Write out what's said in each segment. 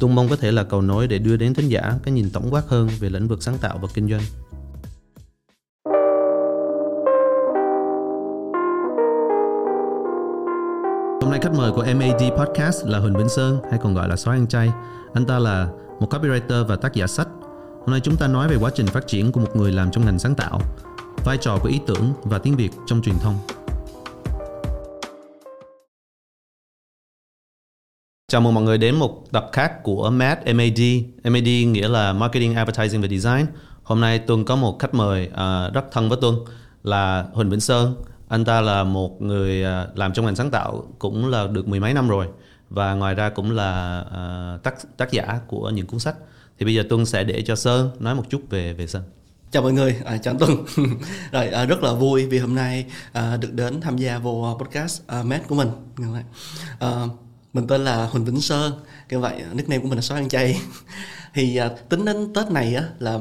Tung mong có thể là cầu nối để đưa đến thính giả cái nhìn tổng quát hơn về lĩnh vực sáng tạo và kinh doanh. Hôm nay khách mời của MAD Podcast là Huỳnh Vĩnh Sơn hay còn gọi là Sói Ăn Chay. Anh ta là một copywriter và tác giả sách. Hôm nay chúng ta nói về quá trình phát triển của một người làm trong ngành sáng tạo, vai trò của ý tưởng và tiếng Việt trong truyền thông. Chào mừng mọi người đến một tập khác của MAD MAD. MAD nghĩa là Marketing, Advertising và Design. Hôm nay Tuân có một khách mời uh, rất thân với Tuân là Huỳnh Vĩnh Sơn. Anh ta là một người uh, làm trong ngành sáng tạo cũng là được mười mấy năm rồi và ngoài ra cũng là uh, tác tác giả của những cuốn sách. Thì bây giờ Tuân sẽ để cho Sơn nói một chút về về Sơn. Chào mọi người, à, chào anh Tuân. Rồi à, rất là vui vì hôm nay à, được đến tham gia vô podcast à, Mad của mình. À, mình tên là Huỳnh Vĩnh Sơn, như vậy nickname của mình là Sói ăn chay. thì à, tính đến Tết này á là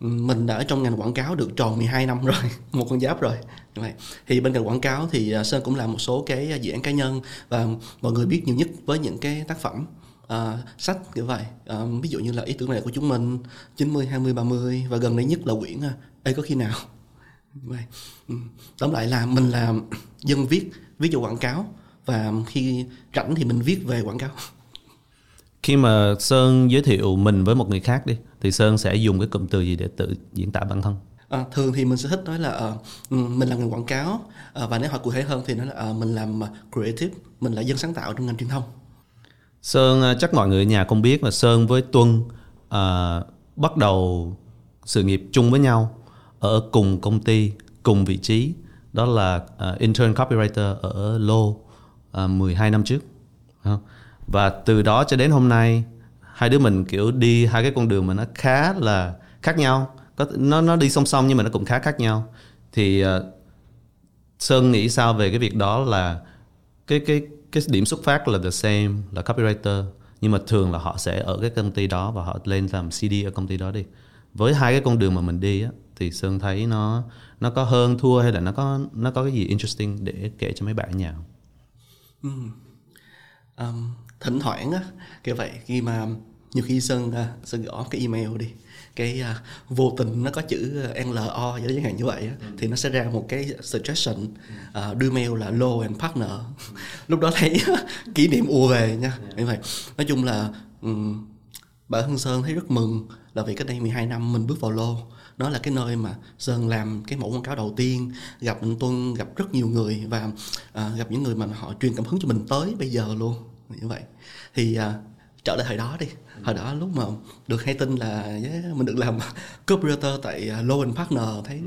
mình đã ở trong ngành quảng cáo được tròn 12 năm rồi, một con giáp rồi. Như vậy. Thì bên cạnh quảng cáo thì à, Sơn cũng làm một số cái à, dự án cá nhân và mọi người biết nhiều nhất với những cái tác phẩm à, sách kiểu vậy à, ví dụ như là ý tưởng này của chúng mình 90 20 30 và gần đây nhất là quyển à, Ê có khi nào vậy tóm lại là mình là dân viết viết cho quảng cáo và khi rảnh thì mình viết về quảng cáo. Khi mà sơn giới thiệu mình với một người khác đi thì sơn sẽ dùng cái cụm từ gì để tự diễn tả bản thân? À, thường thì mình sẽ thích nói là uh, mình làm ngành quảng cáo uh, và nếu hỏi cụ thể hơn thì nói là uh, mình làm creative mình là dân sáng tạo trong ngành truyền thông. Sơn chắc mọi người ở nhà không biết là Sơn với Tuân uh, bắt đầu sự nghiệp chung với nhau ở cùng công ty, cùng vị trí. Đó là uh, intern copywriter ở Lô À, uh, 12 năm trước. Và từ đó cho đến hôm nay hai đứa mình kiểu đi hai cái con đường mà nó khá là khác nhau. Có nó nó đi song song nhưng mà nó cũng khá khác nhau. Thì uh, Sơn nghĩ sao về cái việc đó là cái cái cái điểm xuất phát là the same là copywriter nhưng mà thường là họ sẽ ở cái công ty đó và họ lên làm CD ở công ty đó đi với hai cái con đường mà mình đi á thì sơn thấy nó nó có hơn thua hay là nó có nó có cái gì interesting để kể cho mấy bạn nhà không? Um, thỉnh thoảng á kiểu vậy khi mà nhiều khi sơn uh, sơn gõ cái email đi cái uh, vô tình nó có chữ NLO vậy chẳng hạn như vậy ừ. thì nó sẽ ra một cái suggestion uh, đưa mail là low and partner. Lúc đó thấy kỷ niệm ùa về nha. Như vậy nói chung là um, bản thân Sơn thấy rất mừng là vì cách đây 12 năm mình bước vào lô đó là cái nơi mà Sơn làm cái mẫu quảng cáo đầu tiên. Gặp anh Tuân gặp rất nhiều người và à, gặp những người mà họ truyền cảm hứng cho mình tới bây giờ luôn. Như vậy. Thì à, trở lại thời đó đi hồi đó lúc mà được hay tin là yeah, mình được làm copywriter tại uh, Low and Partner thấy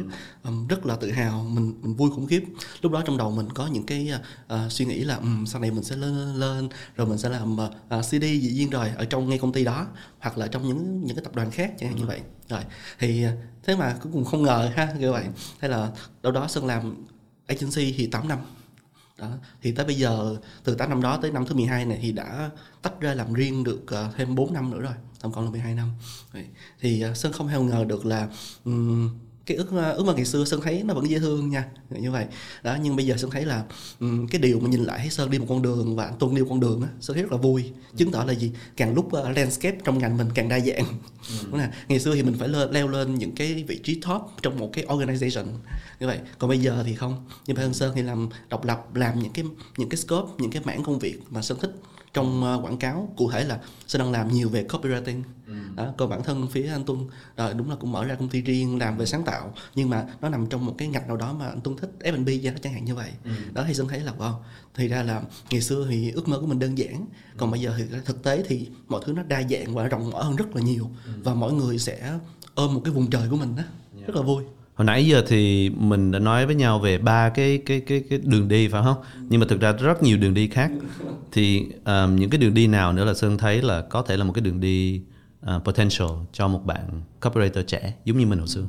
um, rất là tự hào mình mình vui khủng khiếp. Lúc đó trong đầu mình có những cái uh, suy nghĩ là um, sau này mình sẽ lên lên rồi mình sẽ làm uh, CD dĩ nhiên rồi ở trong ngay công ty đó hoặc là trong những những cái tập đoàn khác chẳng hạn như vậy. Rồi thì thế mà cũng cùng không ngờ ha như vậy. Hay là đâu đó sơn làm agency thì 8 năm đó. Thì tới bây giờ từ 8 năm đó tới năm thứ 12 này thì đã tách ra làm riêng được uh, thêm 4 năm nữa rồi. Tổng cộng là 12 năm. Thì uh, Sơn không hề ngờ được là um, cái ước ước mơ ngày xưa sơn thấy nó vẫn dễ thương nha như vậy. Đó nhưng bây giờ sơn thấy là um, cái điều mà nhìn lại thấy sơn đi một con đường và tuân đi một con đường á sơn thấy rất là vui. Chứng tỏ là gì? Càng lúc uh, landscape trong ngành mình càng đa dạng. Ừ. đúng là ngày xưa thì mình phải leo, leo lên những cái vị trí top trong một cái organization. Như vậy còn bây giờ thì không. Như bản thân sơn thì làm độc lập làm những cái những cái scope những cái mảng công việc mà sơn thích trong uh, quảng cáo cụ thể là sơn đang làm nhiều về copywriting ừ. đó còn bản thân phía anh tuân rồi đúng là cũng mở ra công ty riêng làm về sáng tạo nhưng mà nó nằm trong một cái ngạch nào đó mà anh tuân thích F&B chẳng hạn như vậy ừ. đó thì sơn thấy là wow thì ra là ngày xưa thì ước mơ của mình đơn giản còn bây giờ thì thực tế thì mọi thứ nó đa dạng và rộng mở hơn rất là nhiều ừ. và mỗi người sẽ ôm một cái vùng trời của mình đó yeah. rất là vui hồi nãy giờ thì mình đã nói với nhau về ba cái cái cái cái đường đi phải không? Nhưng mà thực ra rất nhiều đường đi khác. Thì um, những cái đường đi nào nữa là sơn thấy là có thể là một cái đường đi uh, uh, potential cho một bạn copywriter trẻ giống như mình hồi xưa.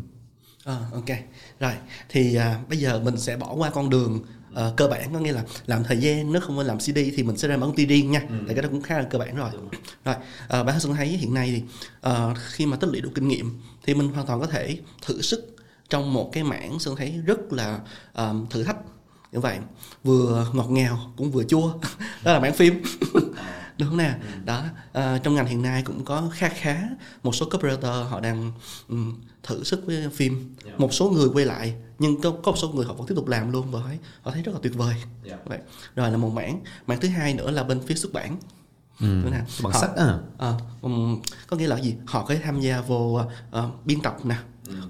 À, ok. Rồi thì à, bây giờ mình sẽ bỏ qua con đường à, cơ bản. Có nghĩa là làm thời gian nếu không phải làm CD thì mình sẽ ra công ty riêng nha. Tại cái đó cũng khá là cơ bản rồi. Rồi bản thân Xuân thấy hiện nay thì à, khi mà tích lũy đủ kinh nghiệm thì mình hoàn toàn có thể thử sức trong một cái mảng Xuân thấy rất là à, thử thách như vậy. Vừa ngọt ngào cũng vừa chua. Đó là mảng phim đúng không nè đó à, trong ngành hiện nay cũng có khá khá một số copywriter họ đang um, thử sức với phim một số người quay lại nhưng có, có một số người họ vẫn tiếp tục làm luôn và họ thấy rất là tuyệt vời. Vậy. Rồi là một mảng mảng thứ hai nữa là bên phía xuất bản. Ừ. nè. Bằng họ, sách á à, um, có nghĩa là gì? Họ có thể tham gia vô uh, biên tập nè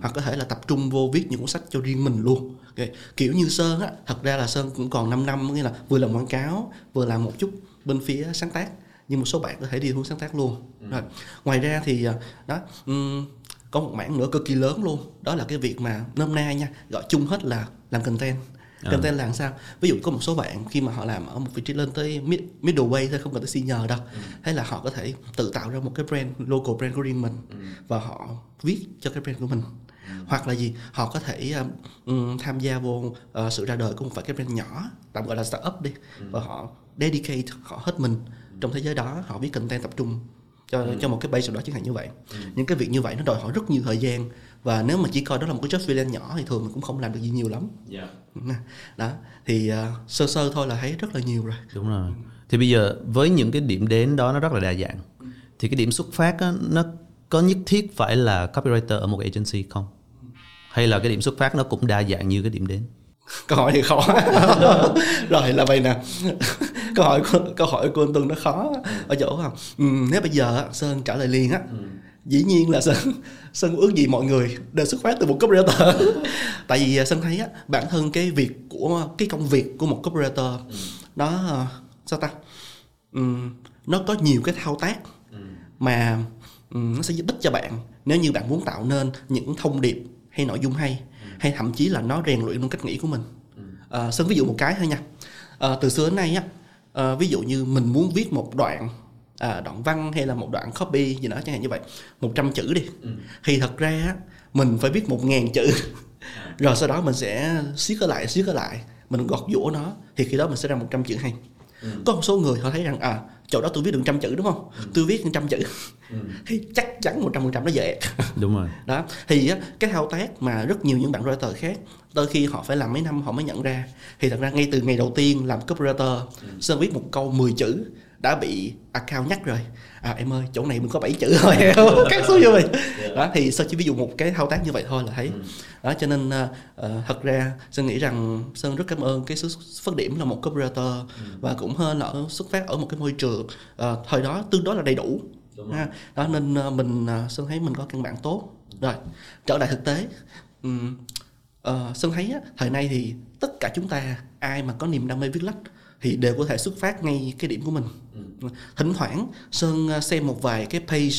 hoặc có thể là tập trung vô viết những cuốn sách cho riêng mình luôn. Okay. kiểu như sơn á thật ra là sơn cũng còn 5 năm nghĩa là vừa làm quảng cáo vừa làm một chút bên phía sáng tác. Nhưng một số bạn có thể đi hướng sáng tác luôn. Rồi ngoài ra thì à, đó um, có một mảng nữa cực kỳ lớn luôn. Đó là cái việc mà nôm na nha gọi chung hết là làm content. Content là làm sao? Ví dụ có một số bạn khi mà họ làm ở một vị trí lên tới mid, middle way thôi không cần tới senior đâu. Hay là họ có thể tự tạo ra một cái brand local brand của riêng mình và họ viết cho cái brand của mình. Hoặc là gì? Họ có thể um, tham gia vô uh, sự ra đời của một vài cái brand nhỏ tạm gọi là startup đi và họ dedicate họ hết mình trong thế giới đó họ viết content tập trung cho cho một cái base đó chẳng hạn như vậy. Những cái việc như vậy nó đòi hỏi rất nhiều thời gian và nếu mà chỉ coi đó là một cái job freelance nhỏ thì thường mình cũng không làm được gì nhiều lắm. Đó thì uh, sơ sơ thôi là thấy rất là nhiều rồi. Đúng rồi. Thì bây giờ với những cái điểm đến đó nó rất là đa dạng thì cái điểm xuất phát á, nó có nhất thiết phải là copywriter ở một agency không? Hay là cái điểm xuất phát nó cũng đa dạng như cái điểm đến? Câu hỏi thì khó. Rồi là vậy nè. Câu hỏi của, câu hỏi của anh Tuấn nó khó ở chỗ không ừ, nếu bây giờ Sơn trả lời liền á dĩ nhiên là Sơn Sơn ước gì mọi người đều xuất phát từ một copywriter. Tại vì Sơn thấy á bản thân cái việc của cái công việc của một copywriter nó sao ta? Um, nó có nhiều cái thao tác mà um, nó sẽ giúp ích cho bạn nếu như bạn muốn tạo nên những thông điệp hay nội dung hay hay thậm chí là nó rèn luyện luôn cách nghĩ của mình. À, sơn ví dụ một cái thôi nha. À, từ xưa đến nay á à, ví dụ như mình muốn viết một đoạn à, đoạn văn hay là một đoạn copy gì đó chẳng hạn như vậy. 100 chữ đi. Ừ. thì thật ra á, mình phải viết một ngàn chữ. Rồi sau đó mình sẽ siết lại siết lại. Mình gọt giũa nó thì khi đó mình sẽ ra 100 chữ hay. Ừ. có một số người họ thấy rằng à chỗ đó tôi viết được trăm chữ đúng không? Ừ. tôi viết trăm chữ. Ừ. thì chắc chắn một trăm phần trăm nó dễ. Đúng rồi. Đó. Thì cái thao tác mà rất nhiều những bạn writer khác đôi khi họ phải làm mấy năm họ mới nhận ra. Thì thật ra ngay từ ngày đầu tiên làm copywriter ừ. sơn viết một câu 10 chữ đã bị account nhắc rồi. À em ơi chỗ này mình có 7 chữ thôi cắt xuống cho mình đó thì sơn chỉ ví dụ một cái thao tác như vậy thôi là thấy. Ừ. đó cho nên uh, thật ra sơn nghĩ rằng sơn rất cảm ơn cái xuất phát điểm là một copywriter ừ. và cũng hơn là xuất phát ở một cái môi trường uh, thời đó tương đối là đầy đủ. Ha. đó nên uh, mình uh, sơn thấy mình có căn bản tốt. Rồi trở lại thực tế. Um, uh, sơn thấy á, thời nay thì tất cả chúng ta ai mà có niềm đam mê viết lách thì đều có thể xuất phát ngay cái điểm của mình. Ừ. thỉnh thoảng sơn ờ, xem một vài cái page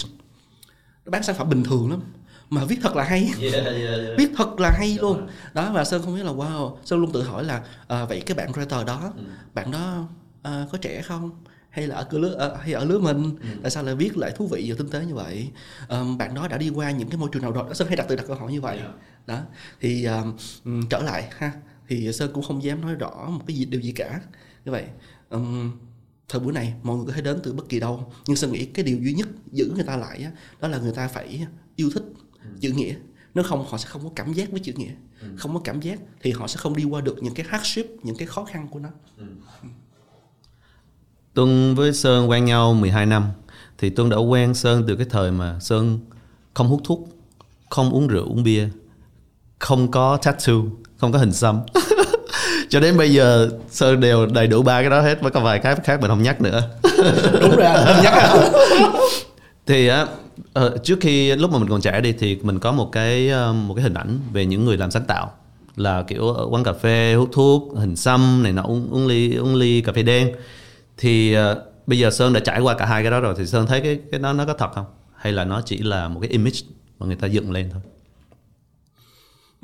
nó bán sản phẩm bình thường lắm mà viết thật là hay. Yeah, yeah, yeah. viết thật là hay luôn. đó và sơn không biết là wow sơn luôn tự hỏi là à, vậy cái bạn writer đó ừ. bạn đó à, có trẻ không? Hay là ở cửa lứa à, hay ở lứa mình? Ừ. tại sao lại viết lại thú vị và tinh tế như vậy? À, bạn đó đã đi qua những cái môi trường nào rồi? Sơn hay đặt tự đặt câu hỏi như vậy. Yeah. đó thì à, trở lại ha. Thì sơn cũng không dám nói rõ một cái gì điều gì cả như vậy um, thời buổi này mọi người có thể đến từ bất kỳ đâu nhưng sơn nghĩ cái điều duy nhất giữ người ta lại đó, đó là người ta phải yêu thích ừ. chữ nghĩa nếu không họ sẽ không có cảm giác với chữ nghĩa ừ. không có cảm giác thì họ sẽ không đi qua được những cái hardship những cái khó khăn của nó ừ. Tuân với Sơn quen nhau 12 năm thì Tuân đã quen Sơn từ cái thời mà Sơn không hút thuốc không uống rượu uống bia không có tattoo không có hình xăm cho đến bây giờ sơn đều đầy đủ ba cái đó hết với có vài cái khác mình không nhắc nữa. Đúng rồi không nhắc. À thì á uh, trước khi lúc mà mình còn trẻ đi thì mình có một cái uh, một cái hình ảnh về những người làm sáng tạo. Là kiểu ở quán cà phê hút thuốc hình xăm này nọ uống, uống ly uống ly cà phê đen. Thì uh, bây giờ sơn đã trải qua cả hai cái đó rồi thì sơn thấy cái cái đó nó có thật không? Hay là nó chỉ là một cái image mà người ta dựng lên thôi?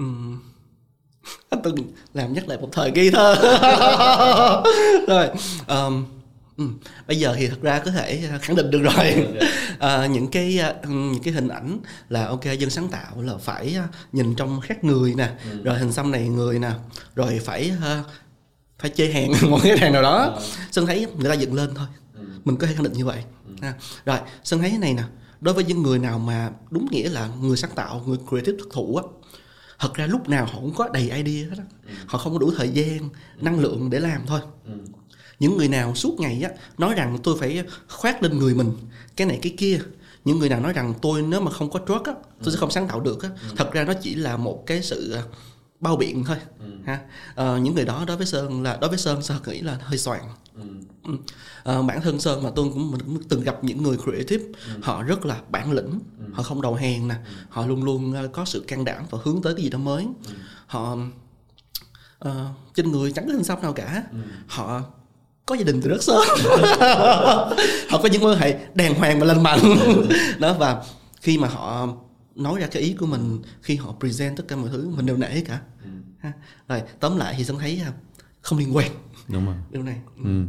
Uhm anh từng làm nhắc lại một thời nghi thơ rồi um, Ừ. Bây giờ thì thật ra có thể khẳng định được rồi à, những cái à, những cái hình ảnh là ok dân sáng tạo là phải à, nhìn trong khác người nè ừ. rồi hình xăm này người nè rồi phải phải chê hàng một cái hàng nào đó ừ. sơn thấy người ta dựng lên thôi ừ. mình có thể khẳng định như vậy ừ. à, rồi sơn thấy thế này nè đối với những người nào mà đúng nghĩa là người sáng tạo người creative thực thụ á thật ra lúc nào họ cũng có đầy idea hết á ừ. họ không có đủ thời gian ừ. năng lượng để làm thôi ừ những người nào suốt ngày á nói rằng tôi phải khoác lên người mình cái này cái kia những người nào nói rằng tôi nếu mà không có truck á tôi sẽ không sáng tạo được á thật ra nó chỉ là một cái sự à, bao biện thôi ừ. ha à, những người đó đối với sơn là đối với sơn sơn nghĩ là hơi soạn ừ. à, bản thân sơn mà tôi cũng mình cũng từng gặp những người creative ừ. họ rất là bản lĩnh ừ. họ không đầu hàng nè ừ. họ luôn luôn có sự can đảm và hướng tới cái gì đó mới ừ. họ uh, trên người chẳng có hình xăm nào cả ừ. họ có gia đình từ rất sớm họ có những mối hệ đàng hoàng và lành mạnh đó và khi mà họ nói ra cái ý của mình khi họ present tất cả mọi thứ mình đều nể cả ừ. ha. rồi tóm lại thì sơn thấy à, không liên quan đúng rồi điều này ừ. ừ.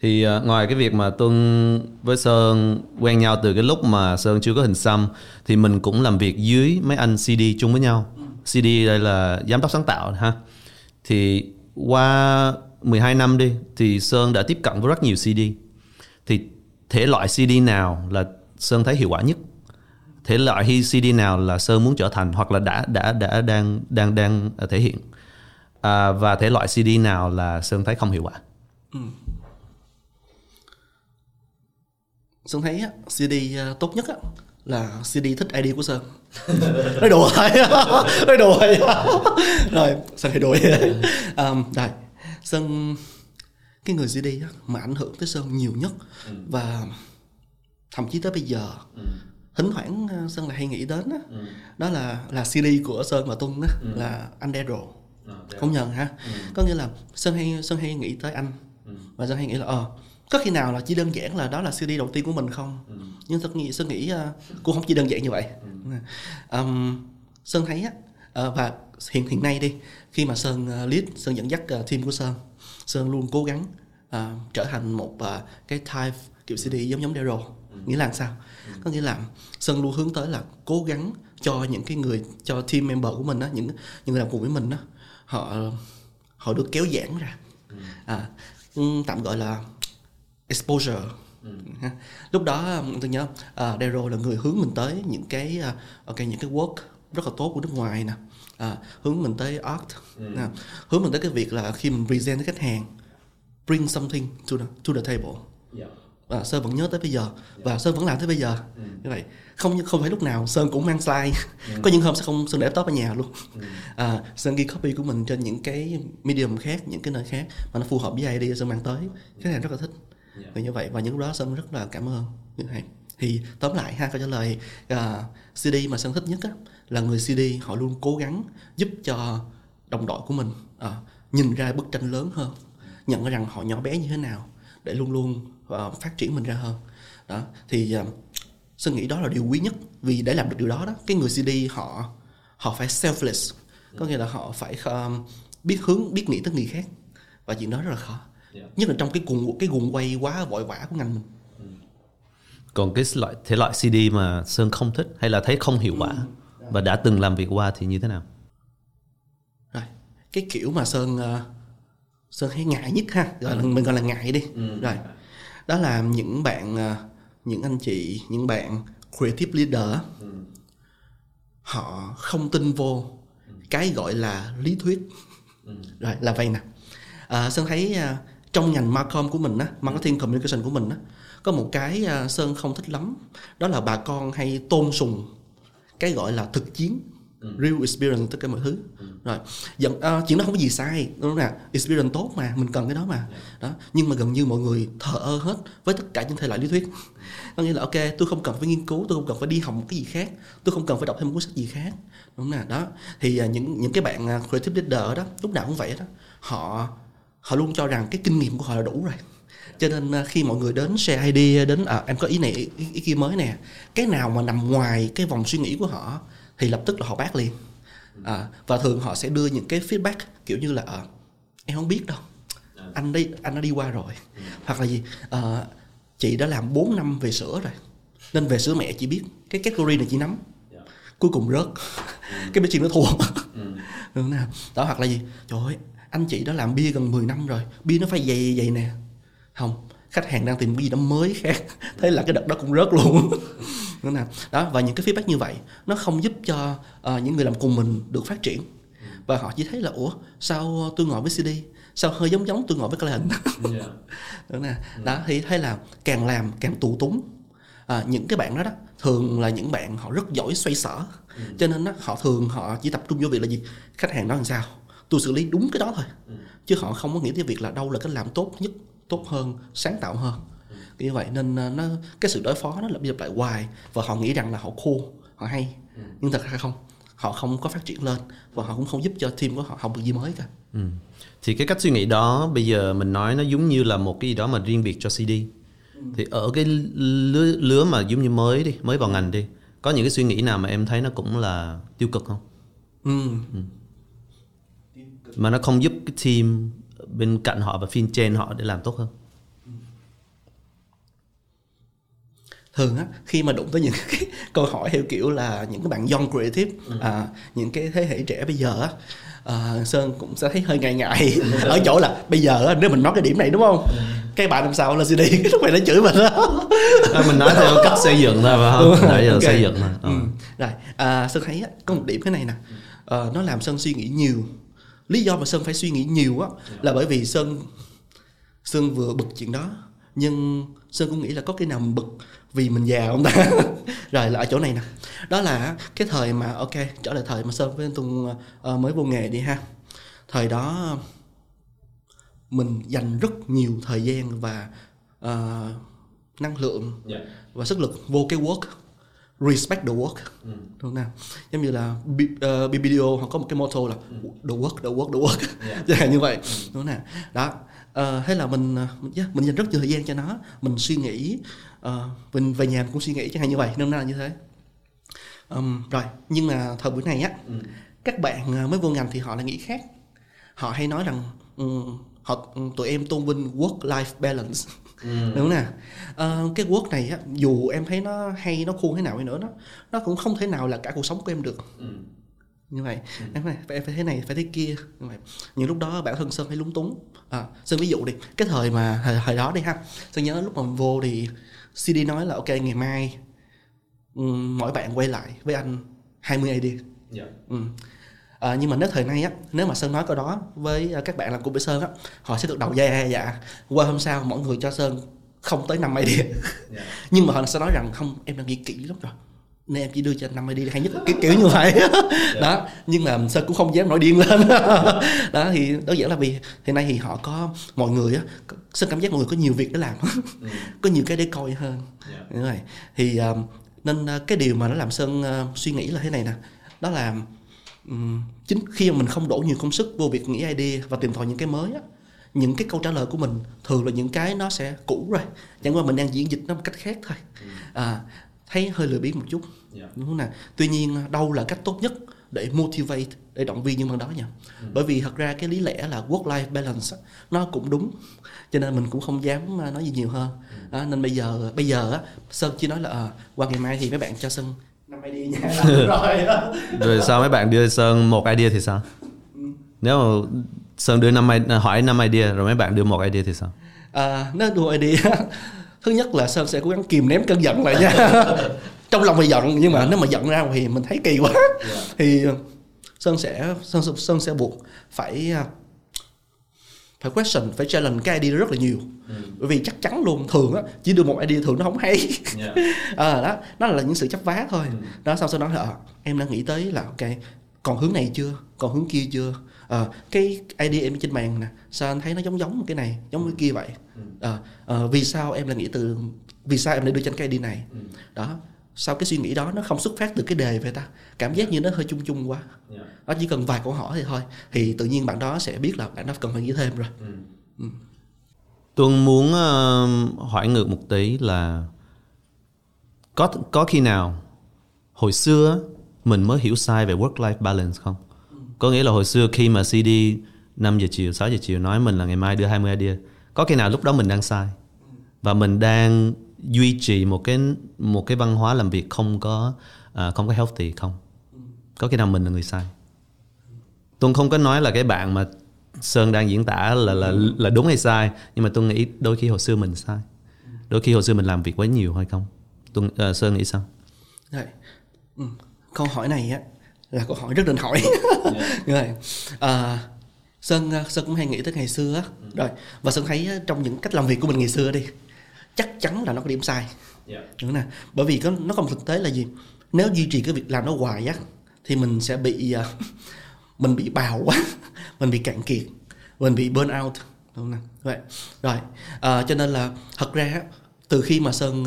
thì uh, ngoài cái việc mà tuân với sơn quen nhau từ cái lúc mà sơn chưa có hình xăm thì mình cũng làm việc dưới mấy anh cd chung với nhau ừ. cd đây là giám đốc sáng tạo ha thì qua 12 năm đi thì Sơn đã tiếp cận với rất nhiều CD. Thì thể loại CD nào là Sơn thấy hiệu quả nhất? Thể loại CD nào là Sơn muốn trở thành hoặc là đã đã đã đang đang đang thể hiện? À, và thể loại CD nào là Sơn thấy không hiệu quả? Ừ. Sơn thấy CD à, tốt nhất là CD thích ID của Sơn nói đùa thôi nói đùa thôi rồi Sơn hay đùa um, rồi sơn cái người CD á, mà ảnh hưởng tới sơn nhiều nhất ừ. và thậm chí tới bây giờ ừ. thỉnh thoảng ờ, sơn lại hay nghĩ đến á, ừ. đó là là CD của sơn và tuân á, ừ. là anh Daryl à, công nhận ha ừ. có nghĩa là sơn hay sơn hay nghĩ tới anh ừ. và sơn hay nghĩ là ờ có khi nào là chỉ đơn giản là đó là CD đầu tiên của mình không ừ. nhưng sơn nghĩ sơn nghĩ uh, cũng không chỉ đơn giản như vậy ừ. um, sơn thấy á uh, và hiện hiện nay đi khi mà sơn uh, lead sơn dẫn dắt uh, team của sơn sơn luôn cố gắng uh, trở thành một uh, cái type kiểu cd giống giống Daryl ừ. nghĩa là sao ừ. có nghĩa là sơn luôn hướng tới là cố gắng cho những cái người cho team member của mình á những những người làm cùng với mình á họ họ được kéo giãn ra ừ. à, tạm gọi là exposure Ừ. lúc đó tôi nhớ uh, Daryl là người hướng mình tới những cái uh, ok những cái work rất là tốt của nước ngoài nè à, hướng mình tới art ừ. à, hướng mình tới cái việc là khi mình present với khách hàng bring something to the, to the table yeah. Và sơn vẫn nhớ tới bây giờ và sơn vẫn làm tới bây giờ ừ. như vậy không không phải lúc nào sơn cũng mang slide ừ. có những hôm sẽ không sơn để laptop ở nhà luôn ừ. à, sơn ghi copy của mình trên những cái medium khác những cái nơi khác mà nó phù hợp với ID sơn mang tới khách hàng rất là thích yeah. vì như vậy và những lúc đó sơn rất là cảm ơn như vậy thì tóm lại ha câu trả lời uh, CD mà sơn thích nhất á là người CD họ luôn cố gắng giúp cho đồng đội của mình uh, nhìn ra bức tranh lớn hơn nhận ra rằng họ nhỏ bé như thế nào để luôn luôn uh, phát triển mình ra hơn. Đó thì uh, sơn nghĩ đó là điều quý nhất vì để làm được điều đó đó cái người CD họ họ phải selfless. Có nghĩa là họ phải um, biết hướng biết nghĩ tới người khác và chuyện đó rất là khó. Nhất là trong cái cuồng cái guồng quay quá vội vã của ngành mình. Còn cái loại thể loại CD mà sơn không thích hay là thấy không hiệu quả ừ. và đã từng làm việc qua thì như thế nào? Rồi cái kiểu mà sơn uh, sơn thấy ngại nhất ha gọi là mình gọi là ngại đi. Ừ. rồi đó là những bạn uh, những anh chị những bạn creative leader ừ. họ không tin vô cái gọi là lý thuyết. Ừ. rồi là vậy nè. À, sơn thấy uh, trong ngành marcom của mình á marketing communication của mình á có một cái sơn không thích lắm. Đó là bà con hay tôn sùng cái gọi là thực chiến ừ. real experience tất cả mọi thứ. Ừ. rồi dẫn uh, chuyện đó không có gì sai. Đúng không nào? Experience tốt mà mình cần cái đó mà. Yeah. đó nhưng mà gần như mọi người thờ ơ hết với tất cả những thể loại lý thuyết. Có nghĩa là ok tôi không cần phải nghiên cứu tôi không cần phải đi học một cái gì khác. Tôi không cần phải đọc thêm một cuốn sách gì khác. Đúng không nào? Đó thì uh, những những cái bạn uh, creative leader đó lúc nào cũng vậy đó. Họ họ luôn cho rằng cái kinh nghiệm của họ là đủ rồi. Cho nên à, khi mọi người đến share ID đến à, em có ý này ý, ý kia mới nè cái nào mà nằm ngoài cái vòng suy nghĩ của họ thì lập tức là họ bác liền. À, và thường họ sẽ đưa những cái feedback kiểu như là à, em không biết đâu anh đi anh đã đi qua rồi. Hoặc là gì Ờ, chị đã làm 4 năm về sữa rồi nên về sữa mẹ chị biết. Cái category này chị nắm. Cuối cùng rớt. Cái bên chị nó thua. Nào? Đó hoặc là gì trời ơi anh chị đã làm bia gần 10 năm rồi bia nó phải dày dày nè. Không khách hàng đang tìm cái gì đó mới khác. Thế là cái đợt đó cũng rớt luôn. Đúng nào đó và những cái feedback như vậy nó không giúp cho ờ, những người làm cùng mình được phát triển. Và họ chỉ thấy là ủa sao tôi ngồi với CD sao hơi giống giống tôi ngồi với client đúng nè. Đó thì thấy là càng làm càng tù túng. À, những cái bạn đó đó thường là những bạn họ rất giỏi xoay sở. Cho nên đó, họ thường họ chỉ tập trung vô việc là gì? Khách hàng nói làm sao? Tôi xử lý đúng cái đó thôi. Chứ họ không có nghĩ tới việc là đâu là cái làm tốt nhất tốt hơn sáng tạo hơn như vậy nên à, nó cái sự đối phó nó lặp đi lặp lại hoài và họ nghĩ rằng là họ khô họ hay nhưng thật ra không họ không có phát triển lên và họ cũng không giúp cho team của họ học được gì mới cả Ừ. Thì cái cách suy nghĩ đó bây giờ mình nói nó giống như là một cái gì đó mà riêng biệt cho CD. Thì ở cái lứa, lứa mà giống như mới đi, mới vào ngành đi, có những cái suy nghĩ nào mà em thấy nó cũng là tiêu cực không? ừ. Mà nó không giúp cái team bên cạnh họ và phiên trên họ để làm tốt hơn. thường á khi mà đụng tới những cái câu hỏi theo kiểu là những cái bạn young creative à, những cái thế hệ trẻ bây giờ á à, sơn cũng sẽ thấy hơi ngại ngại ở chỗ là bây giờ á, nếu mình nói cái điểm này đúng không cái bạn làm sao lên CD cái lúc này nó chửi mình đó À, mình nói theo cách xây dựng thôi phải không? Nãy giờ Ok. xây dựng thôi. Ừ. rồi à, sơn thấy á, có một điểm cái này nè Ờ, nó làm sơn suy nghĩ nhiều lý do mà sơn phải suy nghĩ nhiều á là bởi vì sơn sơn vừa bực chuyện đó nhưng sơn cũng nghĩ là có cái nào mình bực vì mình già không ta? Rồi là ở chỗ này nè. Đó là cái thời mà ok trở lại thời mà sơn với anh tuân ờ, mới vô nghề đi ha. Thời đó mình dành rất nhiều thời gian và ờ, năng lượng và sức lực vô cái work respect the work. Đúng không nào? Giống như là B, uh, BBDO họ có một cái motto là the work the work the work. Chẳng hạn như vậy. Đúng không nào? Đó. Ờ, thế là mình ờ, mình, yeah, mình dành rất nhiều thời gian cho nó. Mình suy nghĩ ờ, mình về nhà mình cũng suy nghĩ chẳng hạn như vậy nên là như thế. Ừm, rồi nhưng mà thời buổi này á các bạn ờ, mới vô ngành thì họ lại nghĩ khác. Họ hay nói rằng ừm, họ tụi em tôn vinh work life balance đúng không nè. Ờ, cái work này á dù em thấy nó hay nó cool thế nào đi nữa nó nó cũng không thể nào là cả cuộc sống của em được. Như vậy. Em phải, phải phải thế này phải thế kia. Như vậy. Những lúc đó bản thân sơn thấy lúng túng. À, sơn ví dụ đi cái thời mà thời, thời đó đi ha. Sơn nhớ lúc mà vô thì CD nói là ok ngày mai mỗi bạn quay lại với anh 20 ID Ừ. À, nhưng mà nếu thời nay á nếu mà sơn nói câu đó với à, các bạn làm cùng với sơn á họ sẽ được đầu dạ dạ. Dạ qua hôm sau mọi người cho sơn không tới 5 ID nhưng mà họ sẽ nói rằng không em đã nghĩ kỹ lắm rồi. Nên em chỉ đưa cho 5 ID hay nhất kiểu, kiểu như vậy. Đó nhưng mà sơn cũng không dám nổi điên lên. Đó thì đơn giản là vì hiện nay thì họ có mọi người á sơn cảm giác mọi người có nhiều việc để làm. Có nhiều cái để coi hơn. Như vậy thì um, nên cái điều mà nó làm sơn suy nghĩ là thế này nè. Đó là chính khi mà mình không đổ nhiều công sức vô việc nghĩ idea và tìm tòi những cái mới á những cái câu trả lời của mình thường là những cái nó sẽ cũ rồi. Chẳng qua mình đang diễn dịch nó một cách khác thôi. À, thấy hơi lười biếng một chút. Đúng không nào? Tuy nhiên đâu là cách tốt nhất để motivate để động viên những bạn đó nha bởi vì thật ra cái lý lẽ là work life balance nó cũng đúng. Cho nên mình cũng không dám à, nói gì nhiều hơn. Đó, nên bây giờ bây giờ á sơn chỉ nói là à, qua ngày mai thì mấy bạn cho sơn ID nha rồi. Rồi sao mấy bạn đưa Sơn một idea thì sao? Nếu mà Sơn đưa năm hỏi năm idea rồi mấy bạn đưa một idea thì sao? À, nếu đùa idea thứ nhất là sơn sẽ cố gắng kìm ném cơn giận lại nha trong lòng thì giận nhưng mà nếu mà giận ra thì mình thấy kỳ quá thì ờ, sơn sẽ sơn, sơn sẽ buộc phải ờ, phải question phải challenge cái idea rất là nhiều. Bởi vì chắc chắn luôn thường á chỉ đưa một idea thường nó không hay. À, đó nó là những sự chấp vá thôi. Đó sau sau đó là ờ, em đã nghĩ tới là ok còn hướng này chưa còn hướng kia chưa? Ờ, cái idea em trên bàn nè sao anh thấy nó giống giống cái này giống cái kia vậy? Ờ, ờ, vì sao em lại nghĩ từ vì sao em lại đưa anh cái idea này? Đó sau cái suy nghĩ đó nó không xuất phát từ cái đề về ta? Cảm giác như nó hơi chung chung quá. Đó chỉ cần vài câu hỏi thì thôi. Thì tự nhiên bạn đó sẽ biết là bạn đó cần phải nghĩ thêm rồi. Tuân muốn ờ, hỏi ngược một tí là có có khi nào hồi xưa mình mới hiểu sai về work life balance không? Có nghĩa là hồi xưa khi mà CD 5 giờ chiều 6 giờ chiều nói mình là ngày mai đưa 20 idea. Có khi nào lúc đó mình đang sai? Và mình đang duy trì một cái một cái văn hóa làm việc không có uh, không có healthy không? Có khi nào mình là người sai? Tôi không có nói là cái bạn mà sơn đang diễn tả là là là đúng hay sai nhưng mà tôi nghĩ đôi khi hồi xưa mình sai. Đôi khi hồi xưa mình làm việc quá nhiều hay không? Tôi uh, sơn nghĩ sao? Rồi. Ừ. câu hỏi này á là câu hỏi rất định hỏi. Rồi à, sơn sơn cũng hay nghĩ tới ngày xưa á. Rồi và sơn thấy trong những cách làm việc của mình ngày xưa đi chắc chắn là nó có điểm sai. Đúng nè. Bởi vì có nó còn thực tế là gì? Nếu duy trì cái việc làm nó hoài á thì mình sẽ bị à, mình bị bào quá mình bị cạn kiệt mình bị burn out. Đúng không vậy rồi à, cho nên là thật ra từ khi mà sơn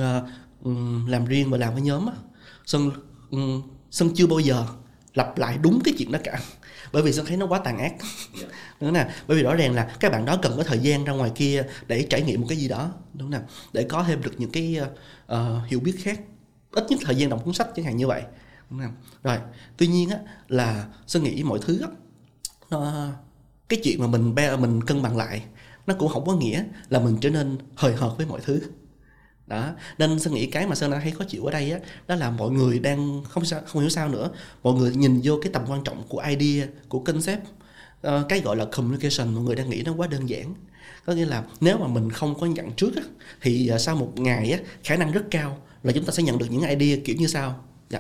ừm, làm riêng và làm với nhóm á sơn ừm, sơn chưa bao giờ lặp lại đúng cái chuyện đó cả bởi vì sơn thấy nó quá tàn ác. Đúng nè bởi vì rõ ràng là các bạn đó cần có thời gian ra ngoài kia để trải nghiệm một cái gì đó. Đúng nè để có thêm được những cái ờ, hiểu biết khác. Ít nhất thời gian đọc cuốn sách chẳng hạn như vậy. Đúng không? rồi tuy nhiên á là sơn nghĩ mọi thứ á nó cái chuyện mà mình mình cân bằng lại nó cũng không có nghĩa là mình trở nên hời hợt với mọi thứ đó nên sơn nghĩ cái mà sơn đã thấy khó chịu ở đây á đó là mọi người đang không sao không hiểu sao nữa. Mọi người nhìn vô cái tầm quan trọng của idea của concept Ờ, cái gọi là communication mọi người đang nghĩ nó quá đơn giản. Có nghĩa là nếu mà mình không có nhận trước á, thì ờ, sau một ngày á, khả năng rất cao là chúng ta sẽ nhận được những idea kiểu như sau. Dạ.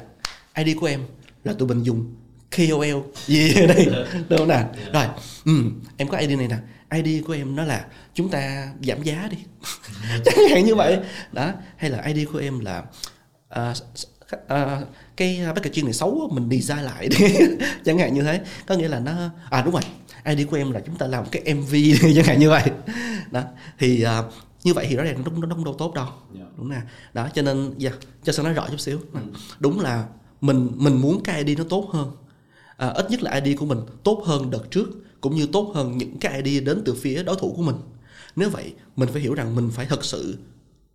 idea của em là tụi mình dùng KOL gì ở đây không nào? Rồi ừ, em có idea này nè idea của em nó là chúng ta giảm giá đi. Chẳng hạn như vậy. Đó hay là idea của em là à, à, cái packaging này xấu mình design lại đi. Chẳng hạn như thế. Có nghĩa là nó à đúng rồi. Idea của em là chúng ta làm cái mv đi, chẳng hạn như vậy. Đó thì à, như vậy thì rõ ràng nó, nó không đâu tốt đâu. Đúng nè. Đó cho nên yeah, cho sao nói rõ chút xíu. Đúng là mình mình muốn cái ID nó tốt hơn. À, ít nhất là ID của mình tốt hơn đợt trước cũng như tốt hơn những cái idea đến từ phía đối thủ của mình. Nếu vậy mình phải hiểu rằng mình phải thật sự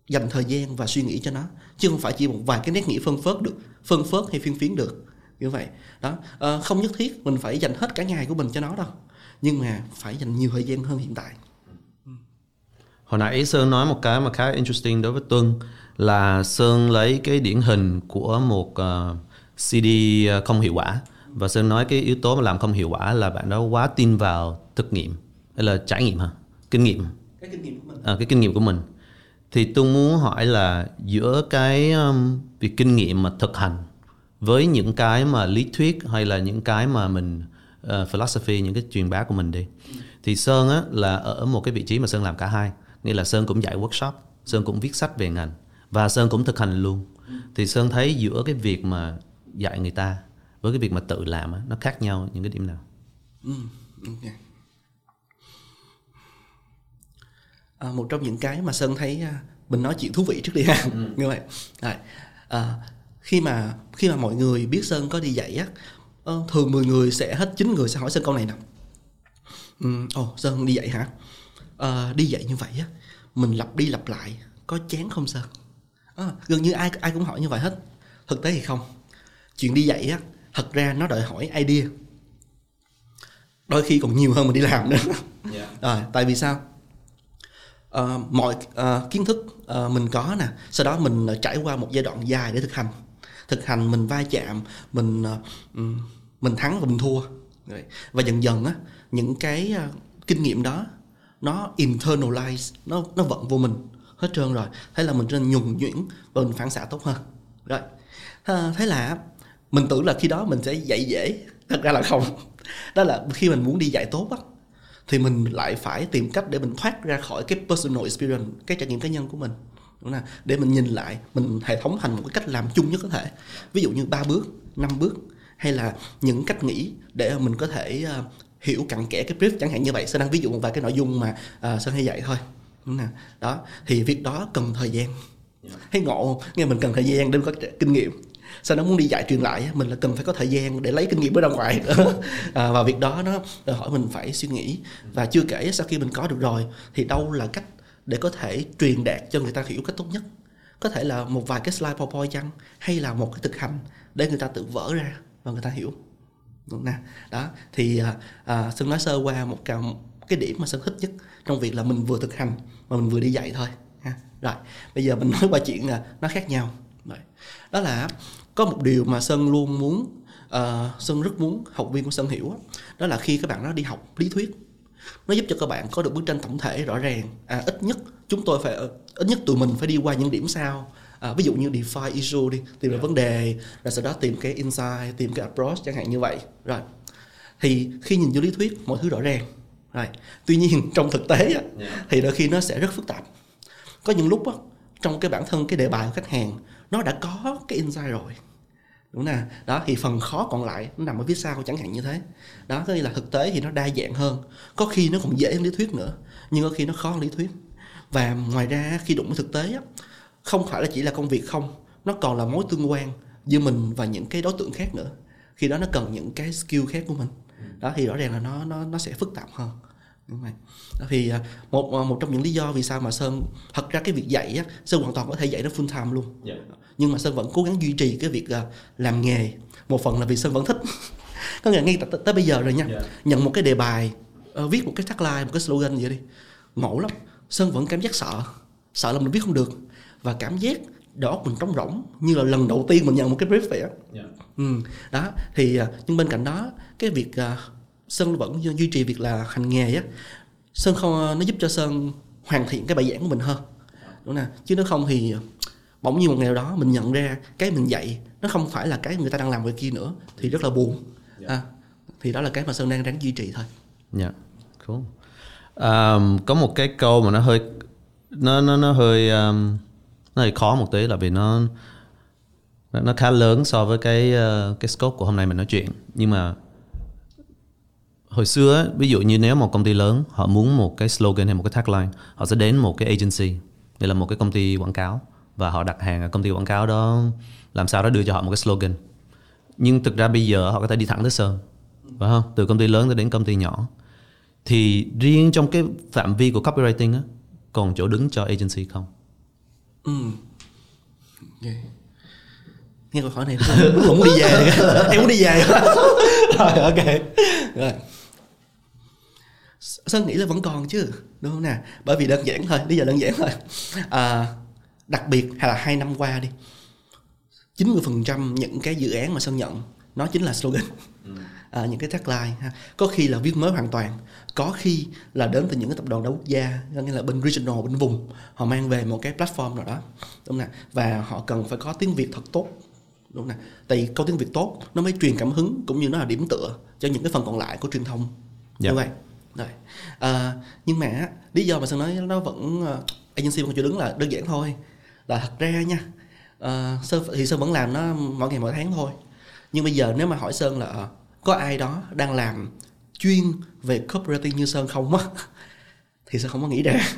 dành thời gian và suy nghĩ cho nó chứ không phải chỉ một vài cái nét nghĩa phân phớt được phân phớt hay phiên phiến được. Như vậy. Đó. À, không nhất thiết mình phải dành hết cả ngày của mình cho nó đâu nhưng mà phải dành nhiều thời gian hơn hiện tại. Hồi nãy Sơn nói một cái mà khá interesting đối với Tuân là Sơn lấy cái điển hình của một ờ, uh, CD ờ, không hiệu quả và Sơn nói cái yếu tố mà làm không hiệu quả là bạn đó quá tin vào thực nghiệm hay là trải nghiệm hả? Kinh nghiệm. cái kinh nghiệm của mình À, cái kinh nghiệm của mình. Thì tôi muốn hỏi là giữa cái um, việc kinh nghiệm mà thực hành với những cái mà lý thuyết hay là những cái mà mình uh, philosophy những cái truyền bá của mình đi thì Sơn á là ở một cái vị trí mà Sơn làm cả hai nghĩa là Sơn cũng dạy workshop Sơn cũng viết sách về ngành và Sơn cũng thực hành luôn thì Sơn thấy giữa cái việc mà dạy người ta với cái việc mà tự làm á nó khác nhau những cái điểm nào? Ừ, ok. À, một trong những cái mà Sơn thấy à, mình nói chuyện thú vị trước đi ha. Như vậy. Rồi, à, khi mà khi mà mọi người biết Sơn có đi dạy á ờ, thường 10 người sẽ hết 9 người sẽ hỏi Sơn câu này nè. Ừ, ồ Sơn đi dạy hả? Ờ, đi dạy như vậy á mình lặp đi lặp lại có chán không Sơn? À, gần như ai ai cũng hỏi như vậy hết. Thực tế thì không. Chuyện đi dạy á thật ra nó đòi hỏi idea. Đôi khi còn nhiều hơn mình đi làm nữa. Rồi tại vì sao? Ờ, mọi ờ, kiến thức ờ, mình có nè sau đó mình trải qua một giai đoạn dài để thực hành. Thực hành mình va chạm mình mình thắng và mình thua. Và dần dần á những cái kinh nghiệm đó nó internalize nó nó vận vô mình. Hết trơn rồi. Thế là mình trở nên nhuần nhuyễn và mình phản xạ tốt hơn. Rồi à, thế là mình tưởng là khi đó mình sẽ dạy dễ. Thật ra là không. Đó là khi mình muốn đi dạy tốt á thì mình lại phải tìm cách để mình thoát ra khỏi cái personal experience cái trải nghiệm cá nhân của mình. Đúng không? để mình nhìn lại mình hệ thống thành một cái cách làm chung nhất có thể. Ví dụ như ba bước năm bước hay là những cách nghĩ để mình có thể ờ, hiểu cặn kẽ cái brief. Chẳng hạn như vậy sơn đang ví dụ một vài cái nội dung mà uh, sơn hay dạy thôi. Đúng không? đó thì việc đó cần thời gian. Thấy ngộ không? nghe mình cần thời gian để có kinh nghiệm sau đó muốn đi dạy truyền lại á, mình là cần phải có thời gian để lấy kinh nghiệm ở ra ngoài. À, và việc đó nó đòi hỏi mình phải suy nghĩ. Và chưa kể sau khi mình có được rồi thì đâu là cách để có thể truyền đạt cho người ta hiểu cách tốt nhất? Có thể là một vài cái slide powerpoint chăng? Hay là một cái thực hành để người ta tự vỡ ra và người ta hiểu? Đúng nè. Đó thì à, à, sơn nói sơ qua một cái, cái điểm mà sơn thích nhất trong việc là mình vừa thực hành mà mình vừa đi dạy thôi. Ha rồi bây giờ mình nói qua chuyện là nó khác nhau đó là có một điều mà sơn luôn muốn uh, sơn rất muốn học viên của sơn hiểu đó là khi các bạn đó đi học lý thuyết nó giúp cho các bạn có được bức tranh tổng thể rõ ràng. À, ít nhất chúng tôi phải ít nhất tụi mình phải đi qua những điểm sau. À, ví dụ như define issue đi tìm ra vấn đề rồi sau đó tìm cái insight tìm cái approach chẳng hạn như vậy. Rồi thì khi nhìn vô lý thuyết mọi thứ rõ ràng. Rồi tuy nhiên trong thực tế á, thì đôi khi nó sẽ rất phức tạp. Có những lúc á, trong cái bản thân cái đề bài của khách hàng nó đã có cái insight rồi. Đúng nè. Đó, thì phần khó còn lại nó nằm ở phía sau, chẳng hạn như thế. Đó có nghĩa là thực tế thì nó đa dạng hơn. Có khi nó còn dễ hơn lý thuyết nữa, nhưng có khi nó khó hơn lý thuyết. Và ngoài ra, khi đụng với thực tế không phải là chỉ là công việc không, nó còn là mối tương quan giữa mình và những cái đối tượng khác nữa. Khi đó nó cần những cái skill khác của mình. Đó, thì rõ ràng là nó nó nó sẽ phức tạp hơn đúng đó thì à, một à, một trong những lý do vì sao mà sơn thật ra cái việc dạy á sơn hoàn toàn có thể dạy nó full time luôn. Yeah. nhưng mà sơn vẫn cố gắng duy trì cái việc uh, làm nghề. Một phần là vì sơn vẫn thích. Có nghĩa ngay tới bây giờ rồi nha. Yeah. nhận một cái đề bài uh, viết một cái tagline một cái slogan vậy đi. Ngộ lắm. Sơn vẫn cảm giác sợ. Sợ là mình viết không được. Và cảm giác đó mình trống rỗng như là lần đầu tiên mình nhận một cái brief vậy á. Yeah. ừ, đó. Thì à, nhưng bên cạnh đó cái việc uh, sơn vẫn duy trì việc là hành nghề á. Sơn không nó giúp cho sơn hoàn thiện cái bài giảng của mình hơn. Đúng nè chứ nếu không thì bỗng nhiên một ngày nào đó mình nhận ra cái mình dạy nó không phải là cái người ta đang làm ngoài kia nữa thì rất là buồn. Yeah. à, thì đó là cái mà sơn đang ráng duy trì thôi. Dạ yeah. cool. Um, có một cái câu mà nó hơi nó nó nó hơi um, nó hơi khó một tí là vì nó nó khá lớn so với cái uh, cái scope của hôm nay mình nói chuyện. Nhưng mà hồi xưa ví dụ như nếu một công ty lớn họ muốn một cái slogan hay một cái tagline họ sẽ đến một cái agency. Đây là một cái công ty quảng cáo và họ đặt hàng ở công ty quảng cáo đó làm sao đó đưa cho họ một cái slogan. Nhưng thực ra bây giờ họ có thể đi thẳng tới sơn phải không? Từ công ty lớn tới đến công ty nhỏ. Thì riêng trong cái phạm vi của copywriting á còn chỗ đứng cho agency không? Ừ. Yeah. nghe câu hỏi này không muốn đi về em muốn đi về. Rồi ok. Rồi Sơn nghĩ là vẫn còn chứ đúng không nè? Bởi vì đơn giản thôi lý do đơn giản thôi. À, đặc biệt hay là hai năm qua đi 90% những cái dự án mà Sơn nhận nó chính là slogan. À, những cái tagline ha. có khi là viết mới hoàn toàn có khi là đến từ những cái tập đoàn đa quốc gia nghĩa là bên regional bên vùng họ mang về một cái platform nào đó đúng không và họ cần phải có tiếng việt thật tốt đúng không tại vì câu tiếng việt tốt nó mới truyền cảm hứng cũng như nó là điểm tựa cho những cái phần còn lại của truyền thông. Dạ. như vậy rồi. À, nhưng mà lý do mà sơn nói nó vẫn uh, agency vẫn chưa đứng là đơn giản thôi. Là thật ra nha uh, sơn thì sơn vẫn làm nó mỗi ngày mỗi tháng thôi. Nhưng bây giờ nếu mà hỏi sơn là uh, có ai đó đang làm chuyên về copywriting như sơn không á thì sơn không có nghĩ ra.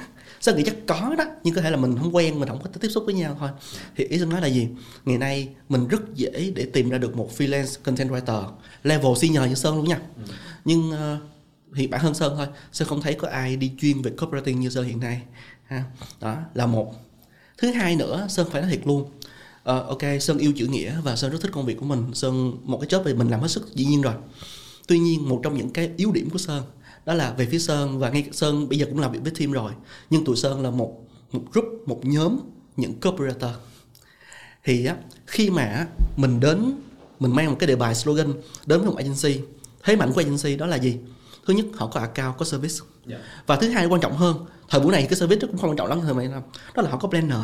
Sơn nghĩ chắc có đó nhưng có thể là mình không quen mình không có tiếp xúc với nhau thôi. Thì ý sơn nói là gì? Ngày nay mình rất dễ để tìm ra được một freelance content writer level senior như sơn luôn nha. Nhưng uh, thì bản thân sơn thôi. Sơn không thấy có ai đi chuyên về copywriting như sơn hiện nay? Ha đó là một. Thứ hai nữa sơn phải nói thiệt luôn. Uh, ok sơn yêu chữ nghĩa và sơn rất thích công việc của mình. Sơn một cái job thì mình làm hết sức dĩ nhiên rồi. Tuy nhiên một trong những cái yếu điểm của sơn đó là về phía sơn và ngay sơn bây giờ cũng làm việc với team rồi nhưng tụi sơn là một một group một nhóm những copywriter thì á khi mà mình đến mình mang một cái đề bài slogan đến với một agency thế mạnh của agency đó là gì? Thứ nhất họ có account có service yeah. và thứ hai quan trọng hơn thời buổi này cái service cũng không quan trọng lắm thời này đó là họ có planner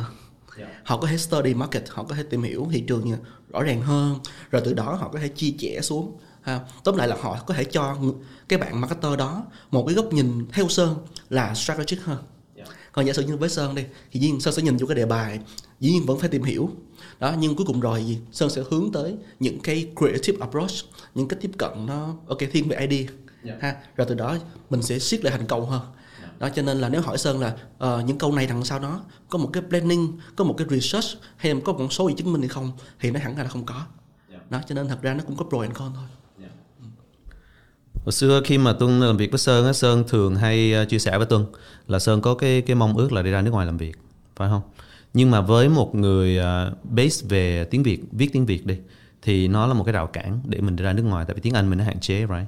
yeah. họ có thể study market họ có thể tìm hiểu thị trường rõ ràng hơn rồi từ đó họ có thể chia sẻ xuống ha. tóm lại là họ có thể cho cái bạn marketer đó một cái góc nhìn theo sơn là strategic hơn yeah. còn giả sử như với sơn đi thì dĩ nhiên sơn sẽ nhìn vô cái đề bài dĩ nhiên vẫn phải tìm hiểu đó nhưng cuối cùng rồi gì sơn sẽ hướng tới những cái creative approach những cái tiếp cận nó ok thiên về idea yeah. ha rồi từ đó mình sẽ siết lại thành câu hơn đó cho nên là nếu hỏi sơn là uh, những câu này đằng sau đó có một cái planning có một cái research hay có một số gì chứng minh hay không thì nó hẳn là không có. Đó cho nên thật ra nó cũng có pro and con thôi. Hồi xưa khi mà tuân làm việc với sơn á sơn thường hay ờ, chia sẻ với tuân là sơn có cái cái mong ước là đi ra nước ngoài làm việc phải không? Nhưng mà với một người uh, base về tiếng việt viết tiếng việt đi thì nó là một cái rào cản để mình ra nước ngoài tại vì tiếng Anh mình nó hạn chế right?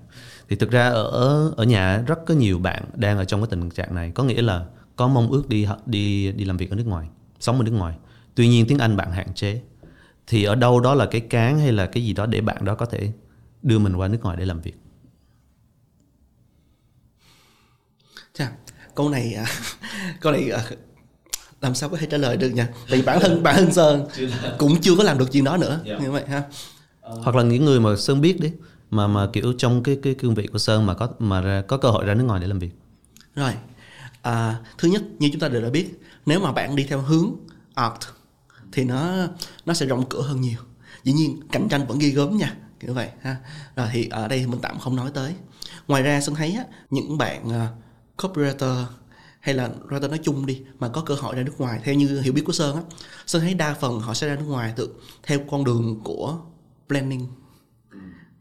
Thì thực ra ở ở nhà rất có nhiều bạn đang ở trong cái tình trạng này. Có nghĩa là có mong ước đi đi đi làm việc ở nước ngoài sống ở nước ngoài. Tuy nhiên tiếng Anh bạn hạn chế. Thì ở đâu đó là cái cán hay là cái gì đó để bạn đó có thể đưa mình qua nước ngoài để làm việc? Chà, câu này à, câu này à, làm sao có thể trả lời được nha vì bản thân bản thân sơn cũng chưa có làm được chuyện đó nữa. Dạ. như vậy ha. Hoặc là những người mà sơn biết đi mà mà kiểu trong cái cái cương vị của sơn mà có mà ra, có cơ hội ra nước ngoài để làm việc. Rồi à, thứ nhất như chúng ta đều đã biết nếu mà bạn đi theo hướng art thì nó nó sẽ rộng cửa hơn nhiều. Dĩ nhiên cạnh tranh vẫn ghi gớm nha kiểu vậy ha. Rồi thì ở đây mình tạm không nói tới. Ngoài ra sơn thấy á, những bạn à, copywriter hay là writer nói chung đi mà có cơ hội ra nước ngoài theo như hiểu biết của sơn á sơn thấy đa phần họ sẽ ra nước ngoài từ theo con đường của planning.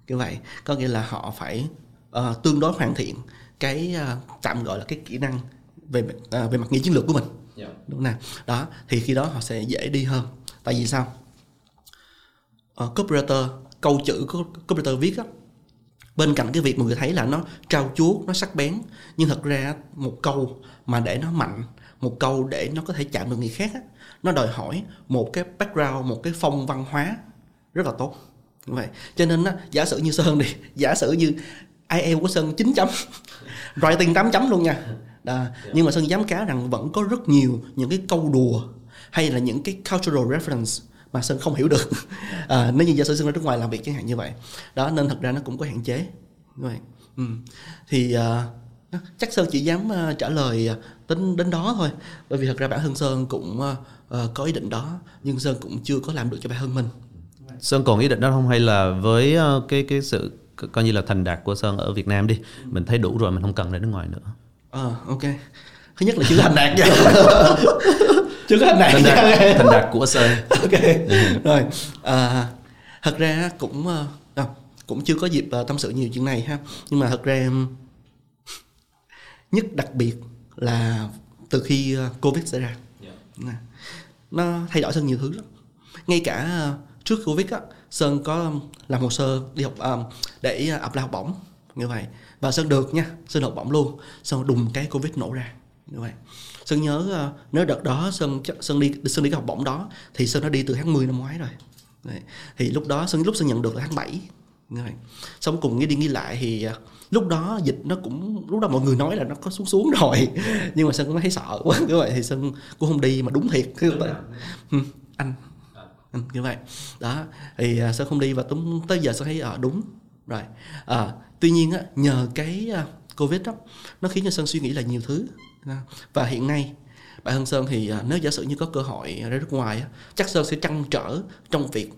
Kiểu vậy có nghĩa là họ phải ờ, tương đối hoàn thiện cái ờ, tạm gọi là cái kỹ năng về ờ, về mặt nghĩ chiến lược của mình. Đúng không nào đó thì khi đó họ sẽ dễ đi hơn. Tại vì sao? Uh, copywriter câu chữ của copywriter viết á bên cạnh cái việc mọi người thấy là nó trao chuốt nó sắc bén nhưng thật ra một câu mà để nó mạnh một câu để nó có thể chạm được người khác á, nó đòi hỏi một cái background một cái phong văn hóa rất là tốt như vậy cho nên á, giả sử như sơn đi giả sử như IELTS của sơn 9 chấm writing 8 chấm luôn nha đó. nhưng mà sơn dám cá rằng vẫn có rất nhiều những cái câu đùa hay là những cái cultural reference mà sơn không hiểu được. À, nếu như giả sử sơn ra nước ngoài làm việc chẳng hạn như vậy đó nên thật ra nó cũng có hạn chế. Như vậy. Ừ. thì à, chắc sơn chỉ dám à, trả lời à, đến đến đó thôi. Bởi vì thật ra bản thân sơn cũng à, à, có ý định đó nhưng sơn cũng chưa có làm được cho bản thân mình. Sơn còn ý định đó không? Hay là với ờ, cái cái sự co- coi như là thành đạt của Sơn ở Việt Nam đi mình thấy đủ rồi mình không cần ra nước ngoài nữa? Ờ, ok. Thứ nhất là chưa thành đạt nha chưa có thành đạt. Thành đạt, của Sơn. Ok. Rồi à, thật ra cũng ờ, à, cũng chưa có dịp ờ, tâm sự nhiều chuyện này ha. Nhưng mà thật ra nhất đặc biệt là từ khi ờ, covid xảy ra. Nè, nó thay đổi rất nhiều thứ lắm. Ngay cả trước covid á sơn có làm hồ sơ đi học ờ, để apply học bổng như vậy. Và sơn được nha sơn học bổng luôn. Xong đùng cái covid nổ ra như vậy sơn nhớ ờ, nếu đợt đó sơn sơn đi sơn đi cái học bổng đó thì sơn đã đi từ tháng 10 năm ngoái rồi. Đấy. thì lúc đó sơn lúc sơn nhận được là tháng 7 rồi xong cùng nghĩ đi nghĩ lại thì ờ, lúc đó dịch nó cũng lúc đó mọi người nói là nó có xuống xuống rồi. Nhưng mà sơn cũng thấy sợ quá như vậy thì sơn cũng không đi mà đúng thiệt. Cứ Ừ, anh anh như vậy. Đó thì ờ, sơn không đi và đúng tới giờ sơn thấy à, đúng rồi. À, tuy nhiên á nhờ cái covid đó nó khiến cho sơn suy nghĩ là nhiều thứ và hiện nay bản thân sơn thì à, nếu giả sử như có cơ hội ra nước ngoài chắc sơn sẽ trăn trở trong việc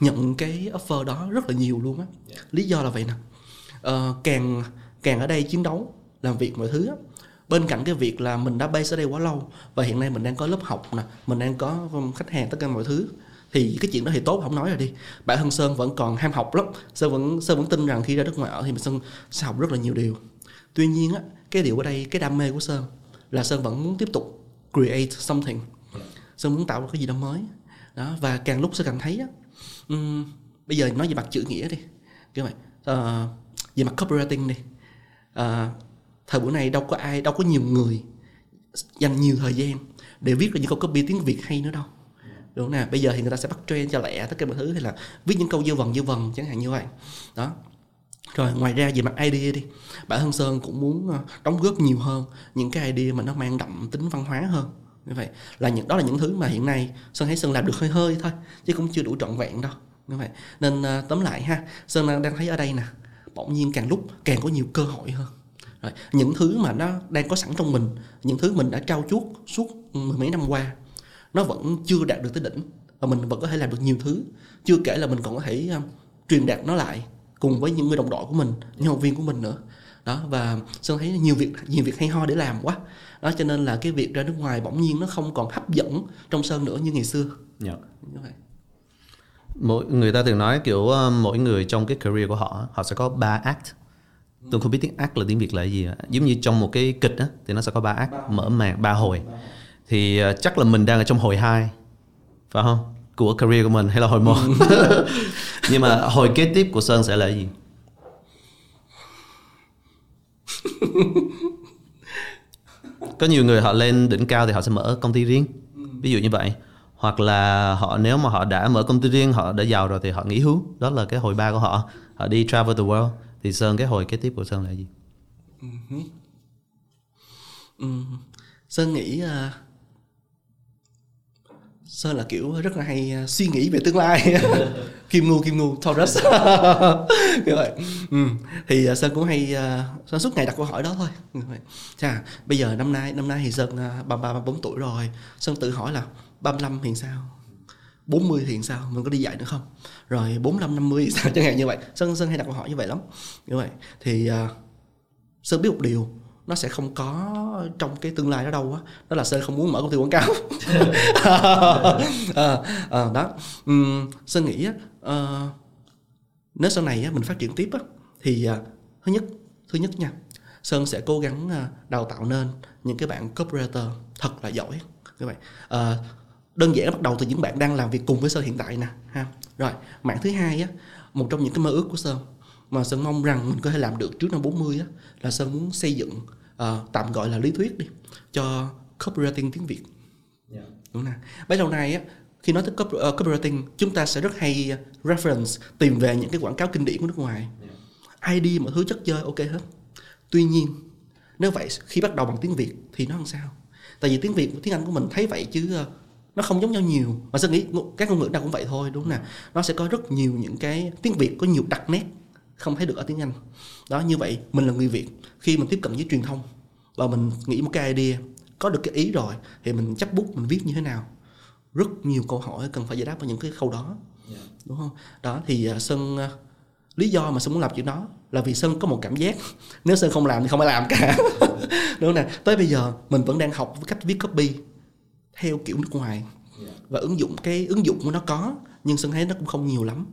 nhận cái offer đó rất là nhiều luôn á. Lý do là vậy nè. Ờ, càng càng ở đây chiến đấu làm việc mọi thứ á, bên cạnh cái việc là mình đã base ở đây quá lâu và hiện nay mình đang có lớp học nè mình đang có khách hàng tất cả mọi thứ thì cái chuyện đó thì tốt không nói rồi đi. Bản thân sơn vẫn còn ham học lắm sơn vẫn sơn vẫn tin rằng khi ra nước ngoài ở thì mình sơn sẽ học rất là nhiều điều. Tuy nhiên á cái điều ở đây cái đam mê của sơn là sơn vẫn muốn tiếp tục create something. Sơn muốn tạo ra cái gì đó mới. Đó và càng lúc sơn càng thấy á um, bây giờ nói về mặt chữ nghĩa đi. Cái vậy uh, về mặt copywriting đi. Uh, thời buổi này đâu có ai đâu có nhiều người dành nhiều thời gian để viết ra những câu copy tiếng việt hay nữa đâu. Đúng nè bây giờ thì người ta sẽ bắt trend cho lẹ tất cả mọi thứ hay là viết những câu dư vần dư vần chẳng hạn như vậy. Đó rồi ngoài ra về mặt idea đi bản thân sơn cũng muốn ờ, đóng góp nhiều hơn những cái idea mà nó mang đậm tính văn hóa hơn. Như vậy là những đó là những thứ mà hiện nay sơn thấy sơn làm được hơi hơi thôi chứ cũng chưa đủ trọn vẹn đâu. Như vậy nên ờ, tóm lại ha sơn đang, đang thấy ở đây nè bỗng nhiên càng lúc càng có nhiều cơ hội hơn. Rồi, những thứ mà nó đang có sẵn trong mình những thứ mình đã trao chuốt suốt mười mấy năm qua nó vẫn chưa đạt được tới đỉnh và mình vẫn có thể làm được nhiều thứ. Chưa kể là mình còn có thể um, truyền đạt nó lại cùng với những người đồng đội của mình những học viên của mình nữa. Đó và sơn thấy nhiều việc nhiều việc hay ho để làm quá. Đó cho nên là cái việc ra nước ngoài bỗng nhiên nó không còn hấp dẫn trong sơn nữa như ngày xưa. Dạ. như vậy. Mỗi người ta thường nói kiểu ờ, mỗi người trong cái career của họ họ sẽ có ba act. Tôi không biết tiếng act là tiếng việt là gì giống như trong một cái kịch á thì nó sẽ có ba act mở màn ba hồi. Thì ờ, chắc là mình đang ở trong hồi hai phải không? Của career của mình hay là hồi một nhưng mà hồi kế tiếp của sơn sẽ là gì? Có nhiều người họ lên đỉnh cao thì họ sẽ mở công ty riêng. Ví dụ như vậy. Hoặc là họ nếu mà họ đã mở công ty riêng họ đã giàu rồi thì họ nghỉ hưu. Đó là cái hồi ba của họ. Họ đi travel the world. Thì sơn cái hồi kế tiếp của sơn là gì. Sơn nghĩ uh, Sơn là kiểu rất là hay uh, suy nghĩ về tương lai Kim ngu kim ngu Taurus. Như vậy ừ. Thì uh, Sơn cũng hay uh, Sơn suốt ngày đặt câu hỏi đó thôi. Như vậy. Chà, bây giờ năm nay năm nay thì Sơn uh, 33 34 tuổi rồi. Sơn tự hỏi là 35 thì sao? 40 thì sao? Mình có đi dạy nữa không? Rồi 45 50 thì sao? Chẳng hạn như vậy. Sơn Sơn hay đặt câu hỏi như vậy lắm. Như vậy. Thì uh, Sơn biết một điều nó sẽ không có trong cái tương lai đó đâu á. Đó là sơn không muốn mở công ty quảng cáo. À, à, đó. Uhm, sơn nghĩ á uh, nếu sau này á, mình phát triển tiếp á thì uh, thứ nhất thứ nhất nha sơn sẽ cố gắng uh, đào tạo nên những cái bạn copywriter thật là giỏi. Các bạn uh, đơn giản bắt đầu từ những bạn đang làm việc cùng với sơn hiện tại nè ha. Rồi mạng thứ hai á một trong những cái mơ ước của sơn mà Sơn mong rằng mình có thể làm được trước năm 40 á là Sơn muốn xây dựng uh, tạm gọi là lý thuyết đi cho copywriting tiếng Việt. Yeah. Đúng nè. Bấy lâu nay á khi nói tới copy, copywriting chúng ta sẽ rất hay reference tìm về những cái quảng cáo kinh điển của nước ngoài. Yeah. ID mọi thứ chất chơi ok hết. Tuy nhiên nếu vậy khi bắt đầu bằng tiếng Việt thì nó làm sao? Tại vì tiếng Việt tiếng Anh của mình thấy vậy chứ nó không giống nhau nhiều mà sơn nghĩ các ngôn ngữ nào cũng vậy thôi đúng nè nó sẽ có rất nhiều những cái tiếng việt có nhiều đặc nét không thấy được ở tiếng Anh. Đó như vậy mình là người Việt khi mình tiếp cận với truyền thông và mình nghĩ một cái idea có được cái ý rồi thì mình chấp bút mình viết như thế nào? Rất nhiều câu hỏi cần phải giải đáp vào những cái khâu đó. Yeah. đúng không? Đó thì uh, sơn uh, lý do mà sơn muốn làm chuyện đó là vì sơn có một cảm giác. Nếu sơn không làm thì không ai làm cả. Đúng không nè? Tới bây giờ mình vẫn đang học cách viết copy theo kiểu nước ngoài và ứng dụng cái ứng dụng của nó có nhưng sơn thấy nó cũng không nhiều lắm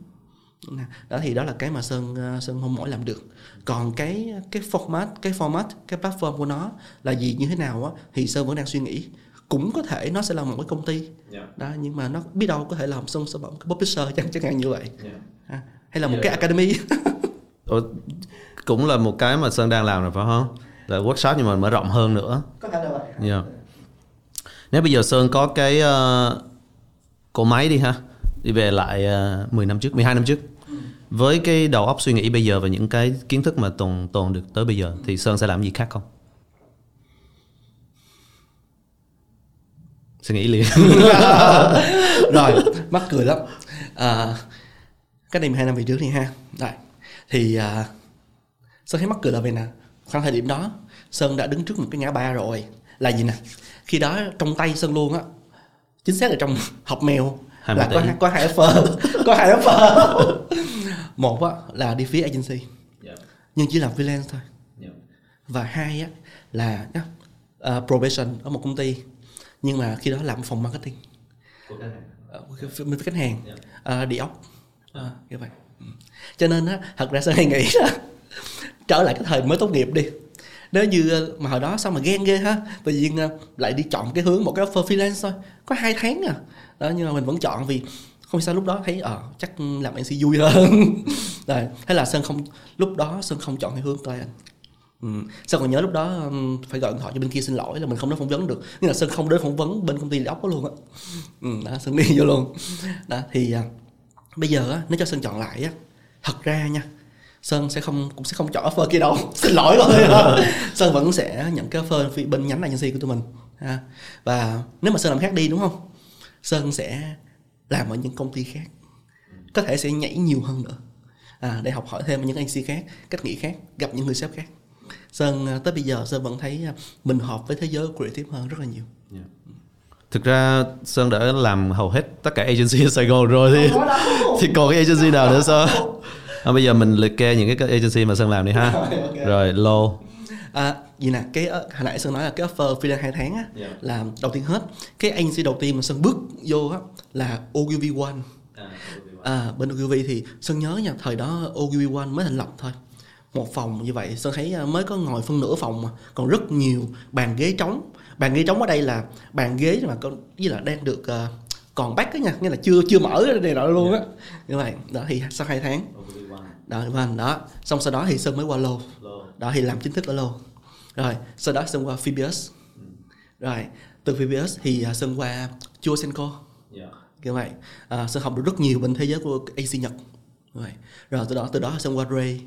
đó thì đó là cái mà sơn ờ, sơn không mỏi làm được còn cái cái format cái format cái platform của nó là gì như thế nào á thì sơn vẫn đang suy nghĩ cũng có thể nó sẽ là một cái công ty yeah. Dạ. đó nhưng mà nó biết đâu có thể làm sơn sẽ một cái publisher chẳng chẳng hạn như vậy yeah. Dạ. à, hay là một yeah. cái academy Ủa, cũng là một cái mà sơn đang làm rồi phải không là workshop nhưng mà mở rộng hơn nữa có thể là vậy yeah. Dạ. nếu bây giờ sơn có cái uh, cỗ máy đi ha đi về lại uh, ờ, 10 năm trước 12 năm trước với cái đầu óc suy nghĩ bây giờ và những cái kiến thức mà tồn tồn được tới bây giờ thì sơn sẽ làm gì khác không? Suy nghĩ liền. Rồi mắc cười lắm. À, cái này 12 năm về trước đi ha. Rồi thì à, sơn thấy mắc cười là về nè. Khoảng thời điểm đó sơn đã đứng trước một cái ngã ba rồi. Là gì nè? Khi đó trong tay sơn luôn á chính xác là trong hộp mail là có có hai offer có hai offer một á, là đi phía agency yeah. Dạ. nhưng chỉ làm freelance thôi yeah. Dạ. và hai á, là uh, probation ở một công ty nhưng mà khi đó làm phòng marketing của khách hàng, uh, khách hàng yeah. uh, đi ốc uh, như vậy cho nên á thật ra sẽ hay nghĩ là trở lại cái thời mới tốt nghiệp đi nếu như mà hồi đó sao mà ghen ghê ha tự nhiên lại đi chọn cái hướng một cái offer freelance thôi có hai tháng à đó nhưng mà mình vẫn chọn vì không sao lúc đó thấy ờ à, chắc làm MC vui hơn. Rồi thế là sơn không lúc đó sơn không chọn cái hướng client Ừ. Sơn còn nhớ lúc đó phải gọi điện thoại cho bên kia xin lỗi là mình không đến phỏng vấn được. Nhưng là Sơn không đến phỏng vấn bên công ty ốc đó luôn á. Ừ, đó Sơn đi vô luôn. Đó thì à, bây giờ á nếu cho Sơn chọn lại á thật ra nha Sơn sẽ không cũng sẽ không chọn offer kia đâu. Xin lỗi thôi. Sơn vẫn sẽ nhận cái offer bên nhánh agency của tụi mình. Ha. và nếu mà Sơn làm khác đi đúng không? Sơn sẽ làm ở những công ty khác. Có thể sẽ nhảy nhiều hơn nữa. À, để học hỏi thêm những agency khác cách nghĩ khác gặp những người sếp khác. Sơn à, tới bây giờ sơn vẫn thấy à, mình hợp với thế giới creative hơn rất là nhiều. Yeah. thực ra sơn đã làm hầu hết tất cả agency ở sài gòn rồi thì thì còn cái agency nào nữa sao? À, bây giờ mình liệt kê những cái agency mà sơn làm đi ha. Okay. rồi lô. À, gì nè cái hồi nãy sơn nói là cái offer freelance hai tháng á yeah. là đầu tiên hết. Cái agency đầu tiên mà sơn bước vô á là OUV One. À, à, bên OUV thì sơn nhớ nha thời đó OUV One mới thành lập thôi. Một phòng như vậy sơn thấy à, mới có ngồi phân nửa phòng mà còn rất nhiều bàn ghế trống. Bàn ghế trống ở đây là bàn ghế mà con với là đang được uh, còn back á nha nghĩa là chưa chưa mở cái này nọ luôn á. Như vậy đó thì sau hai tháng. Đó đó. Xong sau đó thì sơn mới qua lô. Đó thì làm chính thức ở lô rồi sau đó sơn qua Phoebus. Rồi từ Phoebus thì à, sơn qua Chua Senko. Như vậy. À, sơn học được rất nhiều bên thế giới của AC Nhật. Rồi rồi từ đó từ đó sơn qua Ray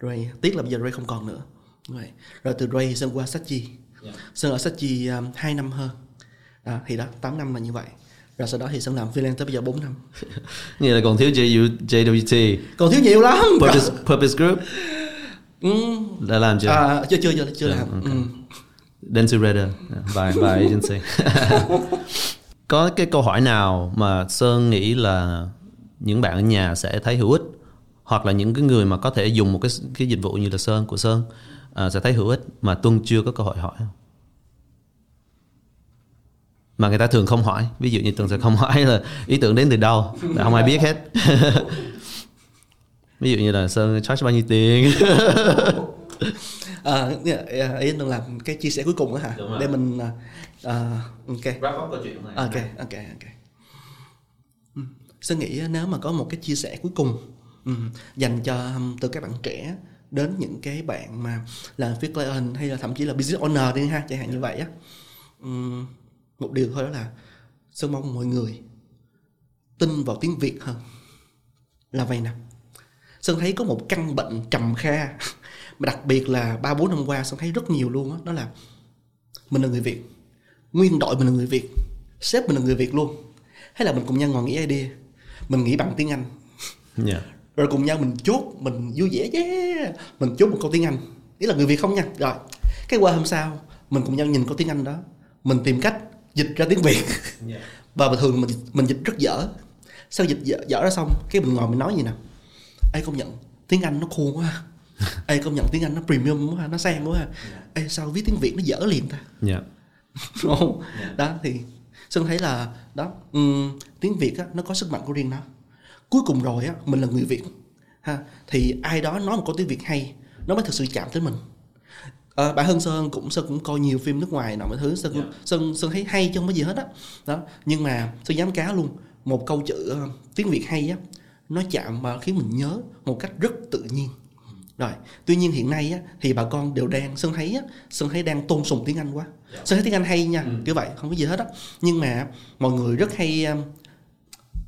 Ray tiếc là bây giờ Ray không còn nữa. Như vậy rồi từ Ray sơn qua Sachi. Sơn ở Sachi um, 2 năm hơn. Đó, thì đó 8 năm là như vậy. Rồi sau đó thì sơn làm freelance tới bây giờ 4 năm. Nghĩa là còn thiếu JU, JWT còn thiếu nhiều lắm. Purpose, Purpose Group ừ. đã làm chưa? à, chưa chưa chưa chưa làm ok. ừ. Dentsu Radar by, by agency có cái câu hỏi nào mà Sơn nghĩ là những bạn ở nhà sẽ thấy hữu ích hoặc là những cái người mà có thể dùng một cái cái dịch vụ như là Sơn của Sơn à, sẽ thấy hữu ích mà Tuân chưa có cơ hội hỏi không? mà người ta thường không hỏi ví dụ như Tuân sẽ không hỏi là ý tưởng đến từ đâu là không ai biết hết ví dụ như là Sơn charge bao nhiêu tiền à, à, ý anh làm cái chia sẻ cuối cùng đó hả? Để mình à, ok. Wrap up câu chuyện này. Ok ok ok. Ừ. Sơn nghĩ nếu mà có một cái chia sẻ cuối cùng ừ, dành cho um, từ các bạn trẻ đến những cái bạn mà làm phía client hay là thậm chí là business owner đi ha chẳng hạn như vậy á Ừm, một điều thôi đó là Sơn mong mọi người tin vào tiếng Việt hơn. Là vậy nè Sơn thấy có một căn bệnh trầm kha. Mà đặc biệt là ba bốn năm qua Sơn thấy rất nhiều luôn á đó là mình là người Việt. Nguyên đội mình là người Việt sếp mình là người Việt luôn. Hay là mình cùng nhau ngồi nghĩ idea. Mình nghĩ bằng tiếng Anh. Yeah. rồi cùng nhau mình chốt mình vui vẻ yeah. Mình chốt một câu tiếng Anh. Ý là người Việt không nha. Rồi cái qua hôm sau mình cùng nhau nhìn câu tiếng Anh đó. Mình tìm cách dịch ra tiếng Việt. Và bình thường mình mình dịch rất dở. Sau dịch dở, dở ra xong cái mình ngồi mình nói gì nè ai công nhận tiếng Anh nó cool quá ai công nhận tiếng Anh nó premium quá nó sang quá ha. Ê, sao viết tiếng Việt nó dở liền ta? Yeah. đúng không? Đó thì sơn thấy là đó ừm, tiếng việt á, nó có sức mạnh của riêng nó. Cuối cùng rồi á mình là người việt ha. Thì ai đó nói một câu tiếng việt hay nó mới thực sự chạm tới mình. Ờ, bản thân sơn cũng sơn cũng coi nhiều phim nước ngoài nào mọi thứ sơn Dạ. sơn sơn thấy hay chứ không có gì hết á. Đó nhưng mà sơn dám cá luôn một câu chữ ờ, tiếng việt hay á nó chạm và khiến mình nhớ một cách rất tự nhiên. Rồi tuy nhiên hiện nay á, thì bà con đều đang sơn thấy á, sơn thấy đang tôn sùng tiếng anh quá. Sơn thấy tiếng anh hay nha kiểu vậy không có gì hết á. Nhưng mà mọi người rất hay um,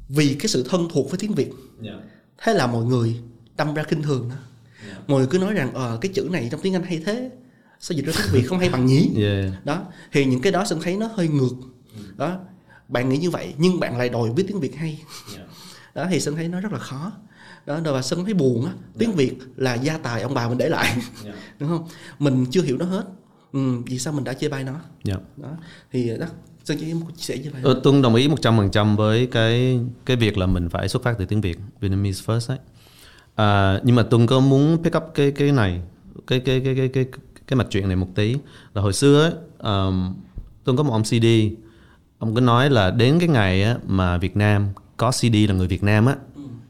vì cái sự thân thuộc với tiếng việt. Yeah. thế là mọi người đâm ra kinh thường đó. Mọi người cứ nói rằng ờ cái chữ này trong tiếng anh hay thế sao dịch ra tiếng việt không hay bằng nhí Yeah. đó thì những cái đó sơn thấy nó hơi ngược. Đó bạn nghĩ như vậy nhưng bạn lại đòi biết tiếng việt hay đó thì sơn thấy nó rất là khó. Đó và sơn thấy buồn á tiếng việt là gia tài ông bà mình để lại. Đúng không? Mình chưa hiểu nó hết. Ừ, vì sao mình đã chê bai nó? Yeah. đó thì đó sơn chỉ chia sẻ như vậy Ờ, Tuân đồng ý 100% với cái cái việc là mình phải xuất phát từ tiếng Việt Vietnamese first ấy. À, nhưng mà Tuân có muốn pick up cái cái này cái cái cái cái cái cái mạch chuyện này một tí. Là hồi xưa ấy, um, Tuân có một ông CD ông có nói là đến cái ngày á, mà Việt Nam có CD là người Việt Nam á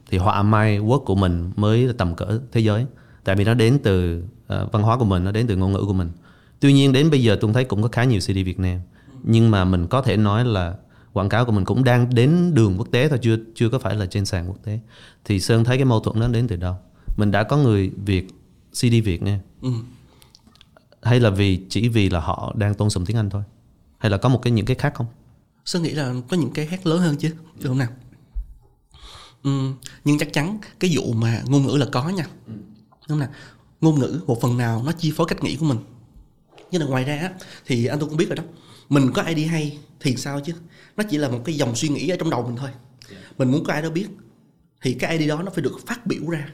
thì họa may quốc của mình mới là tầm cỡ thế giới. Tại vì nó đến từ ờ, văn hóa của mình nó đến từ ngôn ngữ của mình. Tuy nhiên đến bây giờ tôi thấy cũng có khá nhiều CD Việt Nam. Nhưng mà mình có thể nói là quảng cáo của mình cũng đang đến đường quốc tế thôi chưa chưa có phải là trên sàn quốc tế. Thì Sơn thấy cái mâu thuẫn đó đến từ đâu? Mình đã có người Việt CD Việt nghe ừ. hay là vì chỉ vì là họ đang tôn sùng tiếng Anh thôi? Hay là có một cái những cái khác không? Sơn nghĩ là có những cái khác lớn hơn chứ Được không nào ừ, Nhưng chắc chắn cái vụ mà ngôn ngữ là có nha. Đúng không nào? Ngôn ngữ một phần nào nó chi phối cách nghĩ của mình. Nhưng là ngoài ra á, thì anh tôi cũng biết rồi đó. Mình có ID hay thì sao chứ? Nó chỉ là một cái dòng suy nghĩ ở trong đầu mình thôi. Mình muốn có ai đó biết Thì cái ID đó nó phải được phát biểu ra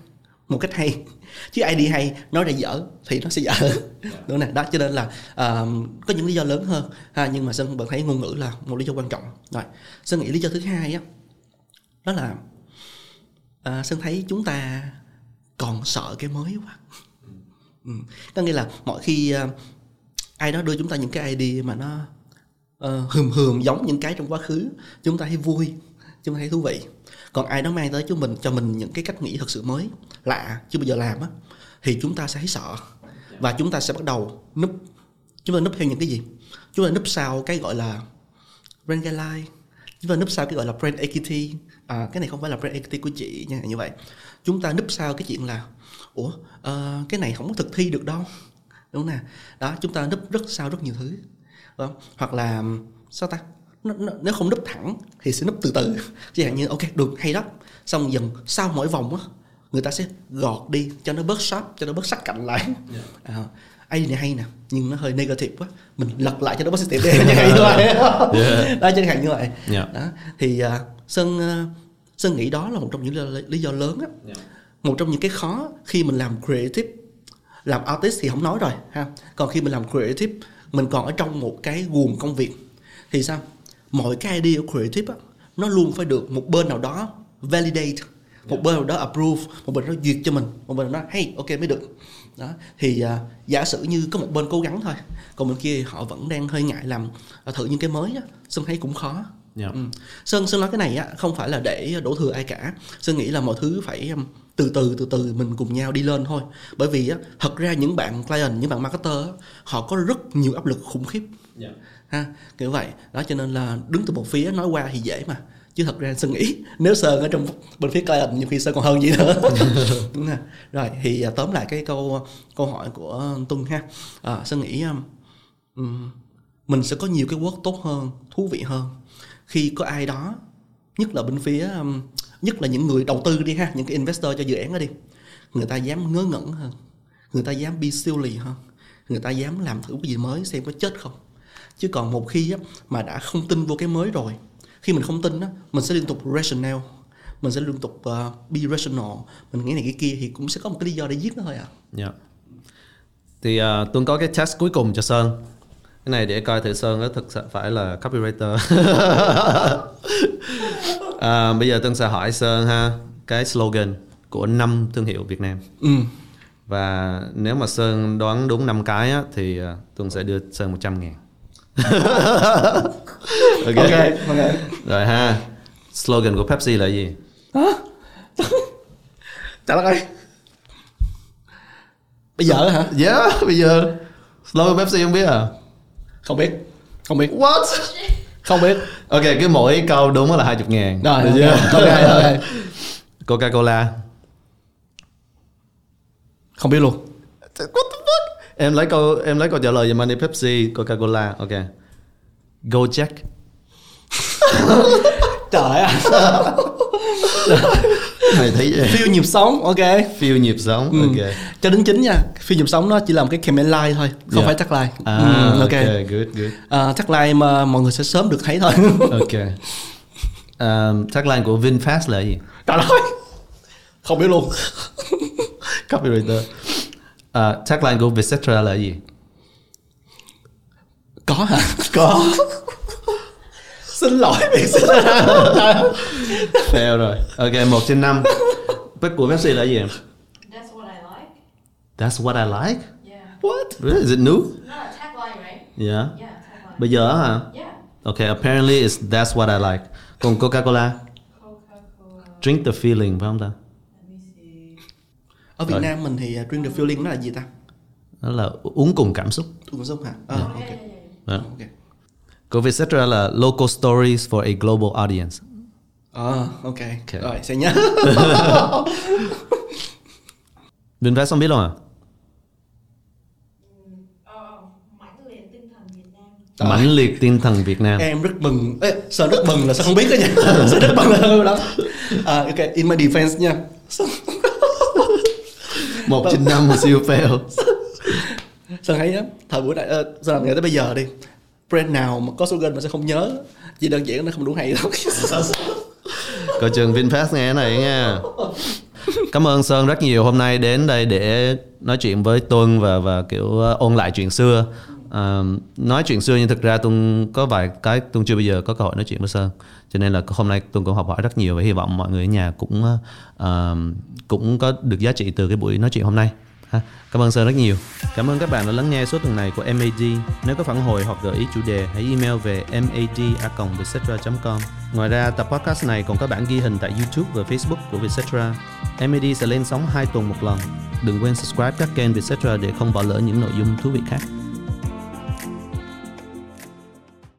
một cách hay. Chứ ID hay nói ra dở thì nó sẽ dở. Đúng không nè đó cho nên là à, có những lý do lớn hơn. Ha nhưng mà sơn vẫn thấy ngôn ngữ là một lý do quan trọng. Rồi sơn nghĩ lý do thứ hai á đó là à, sơn thấy chúng ta còn sợ cái mới quá. Ừ. có nghĩa là mọi khi à, ai đó đưa chúng ta những cái ID mà nó ờ, uh, hườm hườm giống những cái trong quá khứ chúng ta thấy vui chúng ta thấy thú vị. Còn ai đó mang tới cho mình cho mình những cái cách nghĩ thật sự mới lạ chưa bao giờ làm á thì chúng ta sẽ thấy sợ và chúng ta sẽ bắt đầu núp chúng ta núp theo những cái gì? Chúng ta núp sau cái gọi là brand guideline chúng ta núp sau cái gọi là brand equity à, cái này không phải là brand equity của chị nha như vậy. Chúng ta núp sau cái chuyện là ủa ờ, cái này không có thực thi được đâu. Đúng nè. Đó chúng ta núp rất sau rất nhiều thứ. Đúng không? hoặc là sao ta? Nếu không núp thẳng thì sẽ núp từ từ. Chẳng hạn như ok được hay đó. Xong dần sau mỗi vòng á người ta sẽ gọt đi cho nó bớt sharp cho nó bớt sắc cạnh lại. À, ai này hay nè nhưng nó hơi negative quá. Mình lật lại cho nó positive đi. Như vậy. Đó chẳng hạn như vậy. Yeah. đó thì à, sơn à, sơn nghĩ đó là một trong những lý, do lớn á. Một trong những cái khó khi mình làm creative làm artist thì không nói rồi ha. Còn khi mình làm creative mình còn ở trong một cái guồng công việc. Thì sao? Mọi cái idea của creative á nó luôn phải được một bên nào đó validate một bên nào đó approve một bên đó duyệt cho mình một bên nào đó hey ok mới được. Đó. Thì à, giả sử như có một bên cố gắng thôi còn bên kia họ vẫn đang hơi ngại làm thử những cái mới á sơn thấy cũng khó Yeah. Ừ. Sơn Sơn nói cái này á không phải là để đổ thừa ai cả. Sơn nghĩ là mọi thứ phải um, từ từ từ từ mình cùng nhau đi lên thôi. Bởi vì á thật ra những bạn client, những bạn marketer á, họ có rất nhiều áp lực khủng khiếp. Ha, kiểu vậy. Đó cho nên là đứng từ một phía nói qua thì dễ mà. Chứ thật ra Sơn nghĩ nếu Sơn ở trong bên phía client nhiều khi Sơn còn hơn gì nữa. Rồi thì à, tóm lại cái câu câu hỏi của Tuân ha. À, Sơn nghĩ um, ừm, mình sẽ có nhiều cái work tốt hơn, thú vị hơn khi có ai đó nhất là bên phía um, nhất là những người đầu tư đi ha những cái investor cho dự án đó đi người ta dám ngớ ngẩn hơn người ta dám be lì hơn người ta dám làm thử cái gì mới xem có chết không chứ còn một khi á, mà đã không tin vô cái mới rồi khi mình không tin á mình sẽ liên tục rational mình sẽ liên tục uh, be rational mình nghĩ này cái kia thì cũng sẽ có một cái lý do để giết nó thôi à Yeah. Thì uh, Tuấn có cái test cuối cùng cho Sơn. Cái này để coi thử Sơn có thực sự phải là copywriter. à, bây giờ Tuấn sẽ hỏi Sơn ha cái slogan của năm thương hiệu Việt Nam. ừ Và nếu mà Sơn đoán đúng 5 cái á, thì uh, Tuấn sẽ đưa Sơn 100 ngàn. ok. ok ok Rồi ha. Slogan của Pepsi là gì? trả lời bây giờ hả Yeah, bây giờ slogan Pepsi không biết à? Không biết không biết What? không biết Ok, cứ mỗi câu đúng là 20 ngàn. rồi Được ok chưa? ok ok Coca-Cola. không biết luôn What the fuck? Em lấy câu em lấy câu trả lời anh đi Pepsi, Coca-Cola. Ok. Gojek. trời ạ Mày thấy phiêu nhịp sống ok Feel nhịp sống. Ừ. Ok. cho đến chính nha phiêu nhịp sống nó chỉ là một cái campaign line thôi không Yeah. phải chắc line À, ừ, ok, ok good, good. à, chắc line mà mọi người sẽ sớm được thấy thôi Ok. Um, tagline của VinFast là gì? trời ơi không biết luôn Copywriter. Uh, tagline của Vietcetera là gì? có hả Có. xin lỗi việc xin Fail rồi. Ok, 1 trên 5. Bếp của Pepsi là gì? That's what I like. That's what I like. Yeah. what Really? Is it new? Not a tagline, right? Yeah. Yeah, tagline. Bây giờ hả? Yeah. Okay, apparently it's that's what I like. Còn Coca-Cola, Coca-Cola. drink the feeling phải không ta? Let me see. ở Việt Nam mình thì uh, drink the feeling nó là gì ta Đó là uống cùng cảm xúc. Uống sống hả à, Yeah, ok yeah, yeah. yeah. Đó. ok Của Vietcetera là local stories for a global audience. à, ok Ok. rồi sẽ nhớ VinFast không biết luôn à? Ờ, mãnh liệt tinh thần Việt Nam. Trời. Mãnh liệt tinh thần Việt Nam. em rất mừng Ê, sợ rất mừng là sao không biết đó nha sợ rất mừng là không đó à, ok in my defense nha Một trên năm mà siêu fail. Sơn thấy á, thời buổi này, uh, Sơn làm nghề tới bây giờ đi Brand nào mà có slogan mà sẽ không nhớ Chỉ đơn giản nó không đủ hay thôi Coi chừng VinFast nghe này nha. Cảm ơn Sơn rất nhiều hôm nay đến đây để nói chuyện với Tuân và và kiểu ờ, ôn lại chuyện xưa. À, nói chuyện xưa nhưng thực ra Tuân có vài cái Tuân chưa bao giờ có cơ hội nói chuyện với Sơn. Cho nên là hôm nay Tuân cũng học hỏi rất nhiều và hy vọng mọi người ở nhà cũng uh, cũng có được giá trị từ cái buổi nói chuyện hôm nay. Ha. Cảm ơn Sơn rất nhiều. Cảm ơn các bạn đã lắng nghe số tuần này của MAD. Nếu có phản hồi hoặc gợi ý chủ đề, hãy email về mad@vietcetera.com. Ngoài ra, tập podcast này còn có bản ghi hình tại YouTube và Facebook của Vietcetera. MAD sẽ lên sóng 2 tuần một lần. Đừng quên subscribe các kênh Vietcetera để không bỏ lỡ những nội dung thú vị khác.